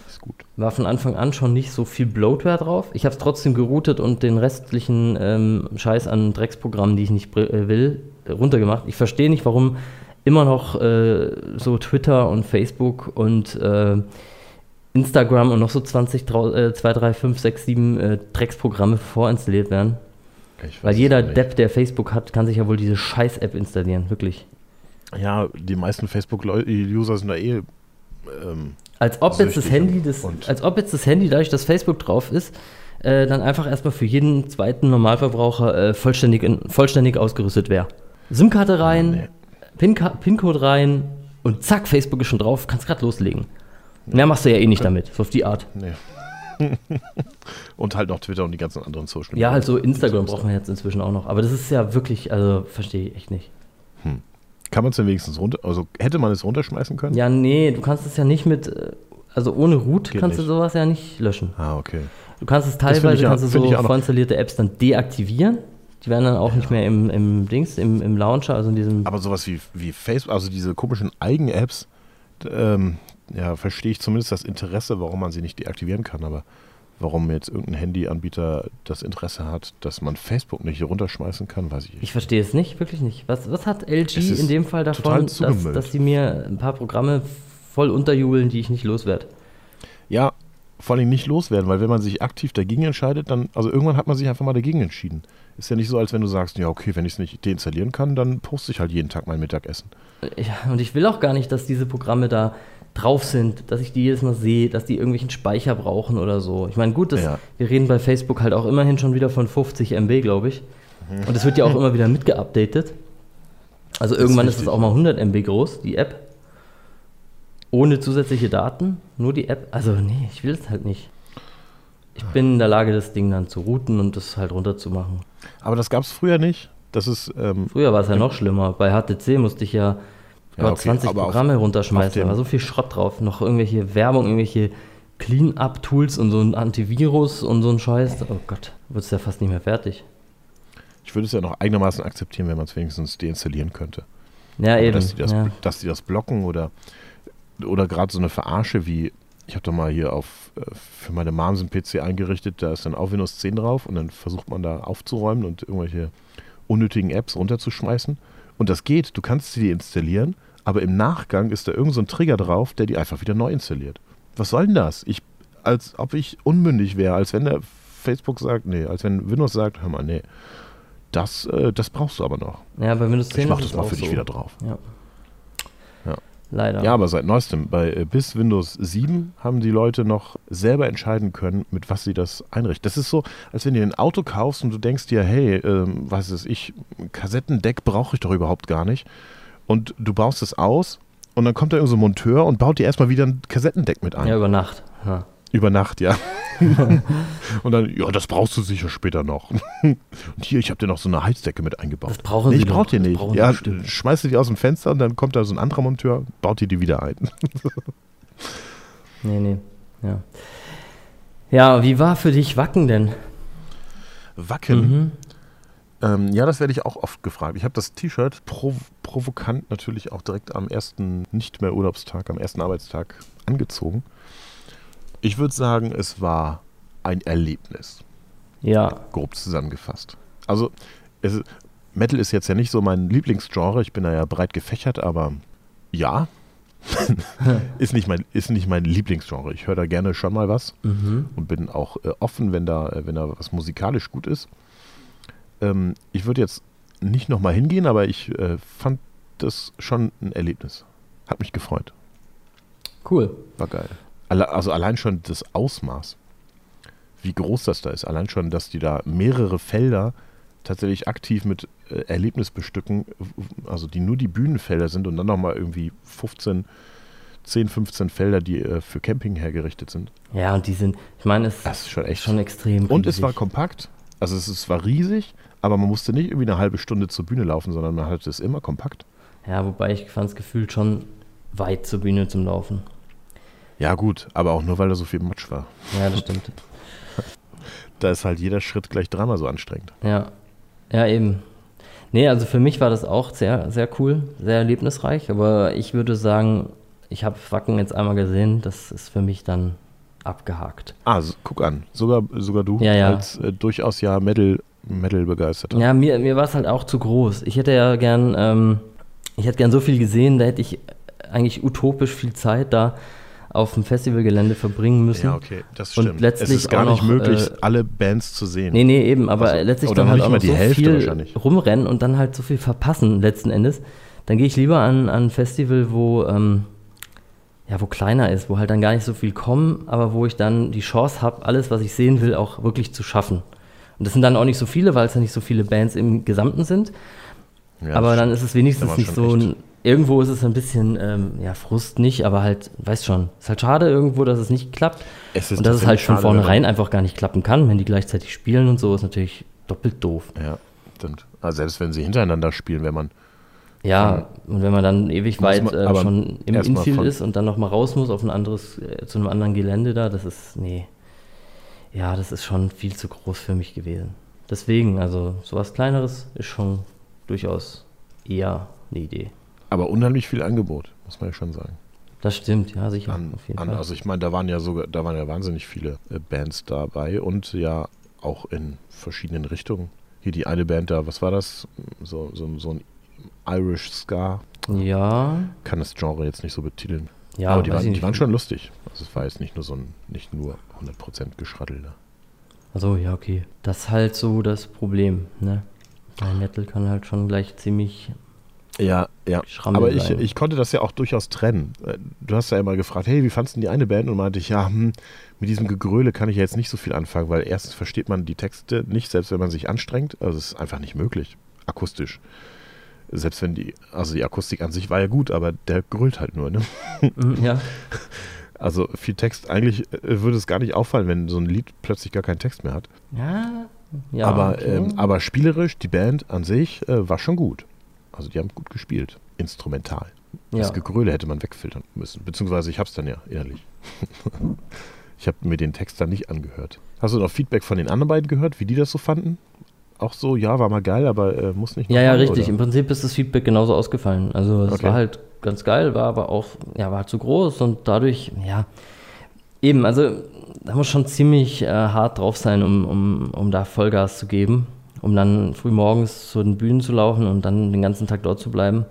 Ist gut. War von Anfang an schon nicht so viel Bloatware drauf. Ich habe es trotzdem geroutet und den restlichen ähm, Scheiß an Drecksprogrammen, die ich nicht äh, will, runtergemacht. Ich verstehe nicht, warum immer noch äh, so Twitter und Facebook und äh, Instagram und noch so 20, drau- äh, 2, 3, 5, 6, 7 äh, Drecksprogramme vorinstalliert werden. Weil jeder. Depp, der Facebook hat, kann sich ja wohl diese Scheiß-App installieren, wirklich. Ja, die meisten Facebook-User sind da eh. Ähm, Als ob jetzt das Handy, das, als ob jetzt das Handy, dadurch, dass Facebook drauf ist, äh, dann einfach erstmal für jeden zweiten Normalverbraucher äh, vollständig, in, vollständig ausgerüstet wäre. SIM-Karte rein, nee. PIN-Ka- PIN-Code rein und zack, Facebook ist schon drauf, kannst gerade loslegen. Mehr machst du ja eh nicht damit, so auf die Art. Nee. und halt noch Twitter und die ganzen anderen Social Ja, halt so Instagram braucht man jetzt inzwischen auch noch. Aber das ist ja wirklich, also verstehe ich echt nicht. Kann man es denn wenigstens runter, also hätte man es runterschmeißen können? Ja, nee, du kannst es ja nicht mit, äh, also ohne Root Geht kannst nicht. du sowas ja nicht löschen. Ah, okay. Du kannst es teilweise, ja- kannst du so vorinstallierte Apps dann deaktivieren. Die werden dann auch nicht mehr im, im Dings, im, im Launcher, also in diesem. Aber sowas wie, wie Facebook, also diese komischen Eigen-Apps, ähm, ja, verstehe ich zumindest das Interesse, warum man sie nicht deaktivieren kann, aber warum jetzt irgendein Handyanbieter das Interesse hat, dass man Facebook nicht runterschmeißen kann, weiß ich nicht. ich verstehe es nicht, wirklich nicht. Was, was hat LG in dem Fall davon, dass, dass die mir ein paar Programme voll unterjubeln, die ich nicht loswerde? Ja, vor allem nicht loswerden, weil wenn man sich aktiv dagegen entscheidet, dann, also irgendwann hat man sich einfach mal dagegen entschieden. Ist ja nicht so, als wenn du sagst, ja, okay, wenn ich es nicht deinstallieren kann, dann poste ich halt jeden Tag mein Mittagessen. Ja, und ich will auch gar nicht, dass diese Programme da drauf sind, dass ich die jedes Mal sehe, dass die irgendwelchen Speicher brauchen oder so. Ich meine, gut, das, Ja. wir reden bei Facebook halt auch immerhin schon wieder von 50 MB, glaube ich. Mhm. Und es wird ja auch immer wieder mitgeupdatet. Also ist irgendwann ist es richtig. auch mal 100 MB groß, die App. Ohne zusätzliche Daten, nur die App. Also nee, ich will es halt nicht. Ich bin in der Lage, das Ding dann zu routen und das halt runterzumachen. Aber das gab es früher nicht. Das ist, ähm, Früher war es ja noch schlimmer. Bei HTC musste ich ja Ja, über okay, 20 aber auf- Programme auf runterschmeißen. Da war so viel Schrott drauf. Noch irgendwelche Werbung, irgendwelche Clean-Up-Tools und so ein Antivirus und so ein Scheiß. Oh Gott, wird es ja fast nicht mehr fertig. ich würde es ja noch eigenermaßen akzeptieren, wenn man es wenigstens deinstallieren könnte. Ja, Aber eben. Dass die, das, ja. dass die das blocken oder oder gerade so eine Verarsche wie, ich habe da mal hier auf äh, für meine Moms einen PC eingerichtet, da ist dann auch Windows 10 drauf und dann versucht man da aufzuräumen und irgendwelche unnötigen Apps runterzuschmeißen. Und das geht, du kannst sie installieren, aber im Nachgang ist da irgend so ein Trigger drauf, der die einfach wieder neu installiert. Was soll denn das? Ich, als ob ich unmündig wäre, als wenn der Facebook sagt, nee, als wenn Windows sagt, hör mal, nee, das, äh, das brauchst du aber noch. Ja, bei Windows 10 Ich mach das mal auch für dich so. wieder drauf. Ja. Ja. Leider. Ja, aber seit neuestem, bei äh, bis Windows 7 haben die Leute noch selber entscheiden können, mit was sie das einrichten. Das ist so, als wenn du ein Auto kaufst und du denkst dir, hey, ähm, was ist ich, ein Kassettendeck brauche ich doch überhaupt gar nicht. Und du baust es aus und dann kommt da irgend so ein Monteur und baut dir erstmal wieder ein Kassettendeck mit ein. Ja, über Nacht. Ja. Über Nacht, ja. und dann, ja, das brauchst du sicher später noch. und hier, ich habe dir noch so eine Heizdecke mit eingebaut. Das brauchen nee, ich brauch doch. dir Das nicht. Ja, schmeißt du die aus dem Fenster und dann kommt da so ein anderer Monteur, baut dir die wieder ein. Nee, nee. Ja. Ja, wie war für dich Wacken denn? Wacken. Mhm. Ähm, ja, das werde ich auch oft gefragt. Ich habe das T-Shirt prov provokant natürlich auch direkt am ersten, nicht mehr Urlaubstag, am ersten Arbeitstag angezogen. Ich würde sagen, es war ein Erlebnis, Ja. grob zusammengefasst. Also, es, Metal ist jetzt ja nicht so mein Lieblingsgenre, ich bin da ja breit gefächert, aber ja, ist, nicht mein, ist nicht mein Lieblingsgenre. Ich höre da gerne schon mal was Mhm. und bin auch äh, offen, wenn da, äh, wenn da was musikalisch gut ist. Ähm, ich würde jetzt nicht nochmal hingehen, aber ich äh, fand das schon ein Erlebnis. Hat mich gefreut. Cool. War geil. Also allein schon das Ausmaß, wie groß das da ist. Allein schon, dass die da mehrere Felder tatsächlich aktiv mit äh, Erlebnis bestücken, also die nur die Bühnenfelder sind und dann nochmal irgendwie 15, 10, 15 Felder, die äh, für Camping hergerichtet sind. Ja, und die sind, ich meine, es Das ist schon echt schon extrem. Und es riesig. war kompakt. Also es, es war riesig, aber man musste nicht irgendwie eine halbe Stunde zur Bühne laufen, sondern man hatte es immer kompakt. Ja, wobei ich fand es gefühlt schon weit zur Bühne zum Laufen. Ja gut, aber auch nur, weil da so viel Matsch war. Ja, das stimmt. Da ist halt jeder Schritt gleich dreimal so anstrengend. Ja. Ja, eben. Nee, also für mich war das auch sehr, sehr cool, sehr erlebnisreich, aber ich würde sagen, ich habe Wacken jetzt einmal gesehen, das ist für mich dann abgehakt. Ah, so, guck an. Sogar, sogar du Ja, ja. als äh, durchaus ja Metal, begeisterter. Ja, mir, mir war es halt auch zu groß. Ich hätte ja gern, ähm, ich hätte gern so viel gesehen, da hätte ich eigentlich utopisch viel Zeit da auf dem Festivalgelände verbringen müssen. Ja, okay, das Und stimmt. letztlich es ist gar nicht noch, möglich, äh, alle Bands zu sehen. Nee, nee, eben, aber Also, letztlich dann halt auch noch die so Hälfte viel rumrennen und dann halt so viel verpassen letzten Endes. Dann gehe ich lieber an, an ein Festival, wo, ähm, ja, wo kleiner ist, wo halt dann gar nicht so viel kommen, aber wo ich dann die Chance habe, alles, was ich sehen will, auch wirklich zu schaffen. Und das sind dann auch nicht so viele, weil es ja nicht so viele Bands im Gesamten sind. Ja, aber dann ist es wenigstens nicht schon so ein, irgendwo ist es ein bisschen, ähm, ja, Frust nicht, aber halt, weißt schon, ist halt schade irgendwo, dass es nicht klappt. Es und dass es halt von schade, vornherein einfach gar nicht klappen kann, wenn die gleichzeitig spielen und so, ist natürlich doppelt doof. Ja, stimmt. Also selbst wenn sie hintereinander spielen, wenn man. Ja, und wenn man dann ewig weit man- äh, schon im Infield ist und dann nochmal raus muss auf ein anderes, äh, zu einem anderen Gelände da, das ist, nee. Ja, das ist schon viel zu groß für mich gewesen. Deswegen, also sowas Kleineres ist schon durchaus eher eine Idee. Aber unheimlich viel Angebot, muss man ja schon sagen. Das stimmt, ja, sicher, An, an, also ich meine, da waren ja sogar, da waren ja wahnsinnig viele äh, Bands dabei und ja auch in verschiedenen Richtungen. Hier die eine Band da, was war das? So, so, so ein Irish Ska, ja, kann das Genre jetzt nicht so betiteln. ja, Aber die waren, die waren schon lustig. Also es war jetzt nicht nur so ein, nicht nur 100% Geschraddel da. Also ja, okay. Das ist halt so das Problem, ne? Ein Metal kann halt schon gleich ziemlich Ja, ja. Aber ich, ich konnte das ja auch durchaus trennen. Äh, Du hast ja immer gefragt, hey, wie fandst du denn die eine Band? Und meinte ich, ja, hm, mit diesem Gegröle kann ich ja jetzt nicht so viel anfangen, weil erstens versteht man die Texte nicht, selbst wenn man sich anstrengt. Also es ist einfach nicht möglich, akustisch. Selbst wenn die, also die Akustik an sich war ja gut, aber der grölt halt nur, ne? Mhm, ja. Also viel Text, eigentlich äh, würde es gar nicht auffallen, wenn so ein Lied plötzlich gar keinen Text mehr hat. Ja, ja. aber, okay. ähm, aber spielerisch, die Band an sich äh, war schon gut. Also die haben gut gespielt, instrumental. Das ja. Gegröle hätte man wegfiltern müssen. Beziehungsweise ich hab's dann ja ehrlich. ich habe mir den Text dann nicht angehört. Hast du noch Feedback von den anderen beiden gehört, wie die das so fanden? Auch so, ja, war mal geil, aber äh, muss nicht ja, ja, richtig. oder? Im Prinzip ist das Feedback genauso ausgefallen. Also es Okay. war halt ganz geil, war aber auch, ja, war zu groß und dadurch, ja, eben, also da muss schon ziemlich äh, hart drauf sein, um, um, um da Vollgas zu geben, um dann früh morgens zu den Bühnen zu laufen und dann den ganzen Tag dort zu bleiben.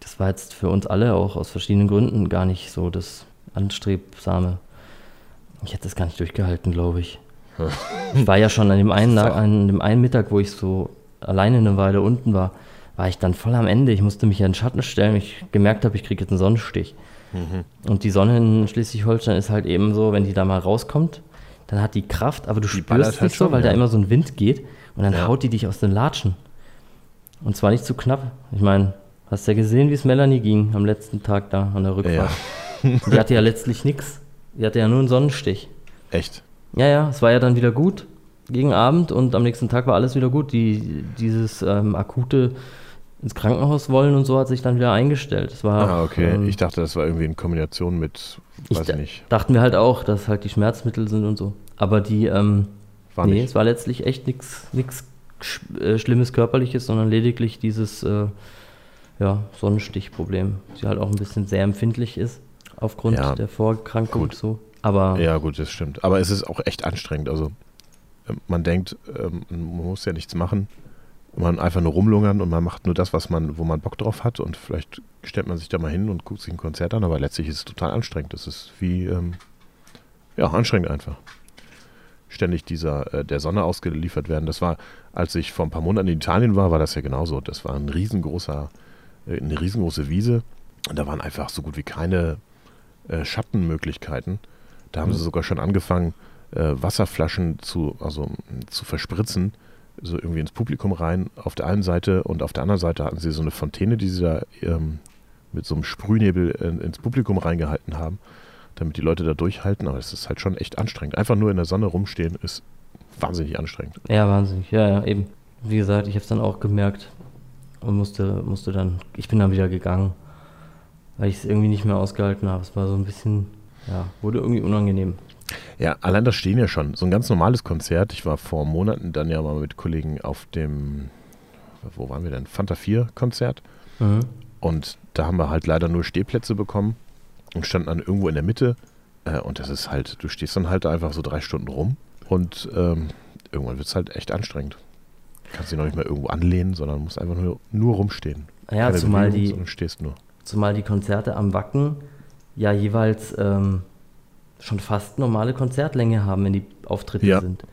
Das war jetzt für uns alle auch aus verschiedenen Gründen gar nicht so das Anstrebsame. Ich hätte das gar nicht durchgehalten, glaube ich. ich war ja schon an dem, einen, an dem einen Mittag, wo ich so alleine eine Weile unten war, war ich dann voll am Ende. Ich musste mich ja in den Schatten stellen, ich gemerkt habe, ich kriege jetzt einen Sonnenstich. Mhm. Und die Sonne in Schleswig-Holstein ist halt eben so, wenn die da mal rauskommt, dann hat die Kraft, aber du die spürst es halt nicht so, weil ja. da immer so ein Wind geht und dann ja. haut die dich aus den Latschen. Und zwar nicht zu knapp. Ich meine, hast ja gesehen, wie es Melanie ging am letzten Tag da an der Rückfahrt. Ja. die hatte ja letztlich nichts. Die hatte ja nur einen Sonnenstich. Echt? Ja, ja, es war ja dann wieder gut gegen Abend und am nächsten Tag war alles wieder gut. Die, dieses ähm, akute ins Krankenhaus wollen und so hat sich dann wieder eingestellt. Das war, ah, okay. Ähm, ich dachte, das war irgendwie in Kombination mit, weiß ich nicht. Dachten wir halt auch, dass halt die Schmerzmittel sind und so. Aber die, ähm, war nee, nicht. es war letztlich echt nichts äh, Schlimmes Körperliches, sondern lediglich dieses äh, ja, Sonnenstichproblem. Sie halt auch ein bisschen sehr empfindlich ist aufgrund ja, der Vorerkrankung gut. so. Aber ja, gut, das stimmt. Aber es ist auch echt anstrengend. Also ähm, man denkt, ähm, man muss ja nichts machen man einfach nur rumlungern und man macht nur das, was man, wo man Bock drauf hat und vielleicht stellt man sich da mal hin und guckt sich ein Konzert an, aber letztlich ist es total anstrengend. Das ist wie, ähm, ja, anstrengend einfach. Ständig dieser, äh, der Sonne ausgeliefert werden. Das war, als ich vor ein paar Monaten in Italien war, war das ja genauso. Das war ein riesengroßer, äh, eine riesengroße Wiese und da waren einfach so gut wie keine äh, Schattenmöglichkeiten. Da haben mhm. sie sogar schon angefangen, äh, Wasserflaschen zu, also, zu verspritzen so irgendwie ins Publikum rein auf der einen Seite und auf der anderen Seite hatten sie so eine Fontäne, die sie da ähm, mit so einem Sprühnebel in, ins Publikum reingehalten haben, damit die Leute da durchhalten. Aber es ist halt schon echt anstrengend. Einfach nur in der Sonne rumstehen ist wahnsinnig anstrengend. Ja, wahnsinnig. Ja, ja, eben. Wie gesagt, ich habe es dann auch gemerkt und musste, musste dann, ich bin dann wieder gegangen, weil ich es irgendwie nicht mehr ausgehalten habe. Es war so ein bisschen, ja, wurde irgendwie unangenehm. Ja, allein das stehen ja schon. So ein ganz normales Konzert. Ich war vor Monaten dann ja mal mit Kollegen auf dem, wo waren wir denn? Fanta 4 Konzert. Mhm. Und da haben wir halt leider nur Stehplätze bekommen und standen dann irgendwo in der Mitte. Äh, und das ist halt, du stehst dann halt einfach so drei Stunden rum und ähm, irgendwann wird es halt echt anstrengend. Du kannst dich noch nicht mal irgendwo anlehnen, sondern musst einfach nur, nur rumstehen. Ja, Keine zumal Bewegung, die, stehst nur. zumal die Konzerte am Wacken ja jeweils ähm, schon fast normale Konzertlänge haben, wenn die Auftritte ja, sind.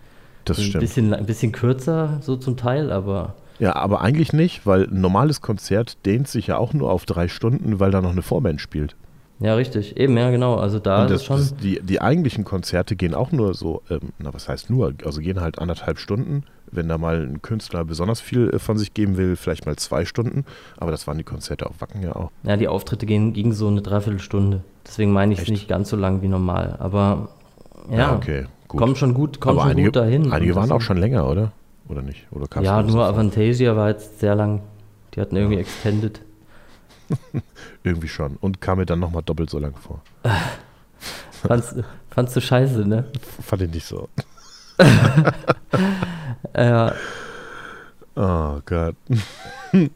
Das ein stimmt. Bisschen, ein bisschen kürzer, so zum Teil, aber. Ja, aber eigentlich nicht, weil ein normales Konzert dehnt sich ja auch nur auf drei Stunden, weil da noch eine Vorband spielt. Ja, richtig. Eben, ja, genau. Also da das, ist schon. Das, die, die eigentlichen Konzerte gehen auch nur so, ähm, na, was heißt nur? Also gehen halt anderthalb Stunden. Wenn da mal ein Künstler besonders viel äh, von sich geben will, vielleicht mal zwei Stunden. Aber das waren die Konzerte auf Wacken ja auch. Ja, die Auftritte gingen, gingen so eine Dreiviertelstunde. Deswegen meine ich es nicht ganz so lang wie normal. Aber ja, ja okay, gut. kommen schon gut, kommen schon einige, gut dahin. Einige waren auch schon länger, oder? Oder nicht? Oder ja, nur Avantasia war jetzt sehr lang. Die hatten irgendwie ja. Extended. irgendwie schon. Und kam mir dann nochmal doppelt so lang vor. fandst, fandst du scheiße, ne? Fand ich nicht so. ja. Oh Gott. Die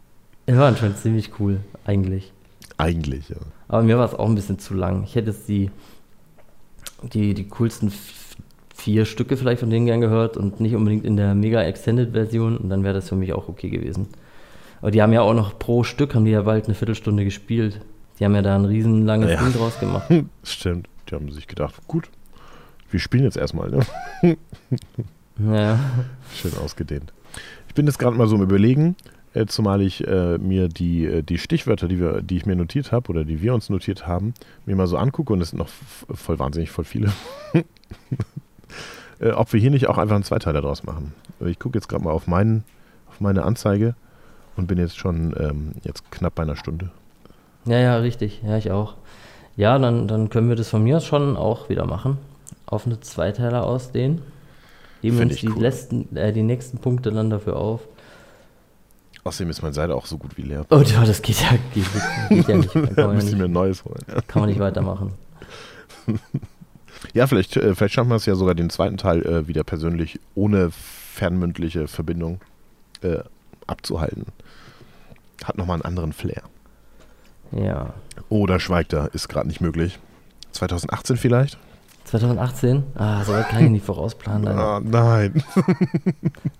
waren schon ziemlich cool, eigentlich. Eigentlich, ja. Aber mir war es auch ein bisschen zu lang. Ich hätte jetzt die, die, die coolsten vier Stücke vielleicht von denen gern gehört und nicht unbedingt in der mega extended Version und dann wäre das für mich auch okay gewesen. Aber die haben ja auch noch pro Stück, haben die ja bald eine Viertelstunde gespielt. Die haben ja da ein riesenlanges ja. Ding draus gemacht. Stimmt. Die haben sich gedacht, gut, wir spielen jetzt erstmal, ne? ja. Schön ausgedehnt. Ich bin jetzt gerade mal so im Überlegen, äh, zumal ich äh, mir die, äh, die Stichwörter, die, wir, die ich mir notiert habe oder die wir uns notiert haben, mir mal so angucke und es sind noch voll wahnsinnig voll viele. äh, ob wir hier nicht auch einfach einen Zweiteiler draus machen. Ich gucke jetzt gerade mal auf, meinen, auf meine Anzeige und bin jetzt schon ähm, jetzt knapp bei einer Stunde. Ja, ja, richtig. Ja, ich auch. Ja, dann, dann können wir das von mir aus schon auch wieder machen. Auf eine Zweiteiler ausdehnen. Geben wir uns die, cool. letzten, äh, die nächsten Punkte dann dafür auf. Außerdem ist meine Seite auch so gut wie leer. Oh ja, das geht ja, geht, geht ja nicht. Da kann man, ja nicht, mir ein neues holen. Kann man nicht weitermachen. ja, vielleicht, äh, vielleicht schaffen wir es ja sogar den zweiten Teil äh, wieder persönlich ohne fernmündliche Verbindung äh, abzuhalten. Hat nochmal einen anderen Flair. Ja. Oder schweigt er, ist gerade nicht möglich. 2018 vielleicht? 2018? Ah, so weit kann ich nicht vorausplanen. Ah, nein.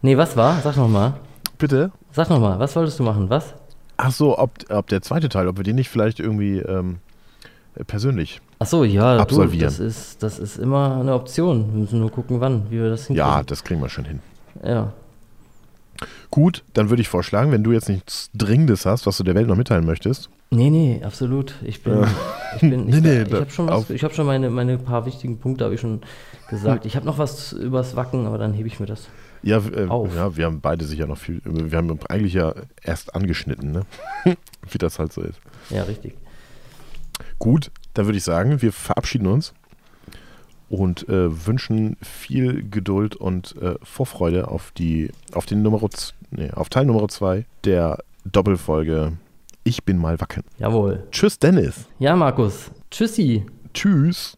Nee, was war? Sag nochmal. Bitte? Sag nochmal, was wolltest du machen? Was? Ach so, ob, ob der zweite Teil, ob wir den nicht vielleicht irgendwie ähm, persönlich. Ach so, ja, Absolvieren. Du, das, ist, das ist immer eine Option. Wir müssen nur gucken, wann, wie wir das hinkriegen. Ja, das kriegen wir schon hin. Ja. Gut, dann würde ich vorschlagen, wenn du jetzt nichts Dringendes hast, was du der Welt noch mitteilen möchtest. Nee, nee, absolut. Ich bin, ich bin, Nee, ich, nee, ich da- habe schon, was- ich hab schon meine, meine paar wichtigen Punkte, habe ich schon gesagt. Ich habe noch was übers Wacken, aber dann hebe ich mir das. Ja, äh, ja, wir haben beide sicher noch viel. Wir haben eigentlich ja erst angeschnitten, ne? Wie das halt so ist. Ja, richtig. Gut, dann würde ich sagen, wir verabschieden uns und äh, wünschen viel Geduld und äh, Vorfreude auf die, auf den Nummer, nee, auf Teil Nummer 2 der Doppelfolge Ich bin mal wacken. Jawohl. Tschüss, Dennis. Ja, Markus. Tschüssi. Tschüss.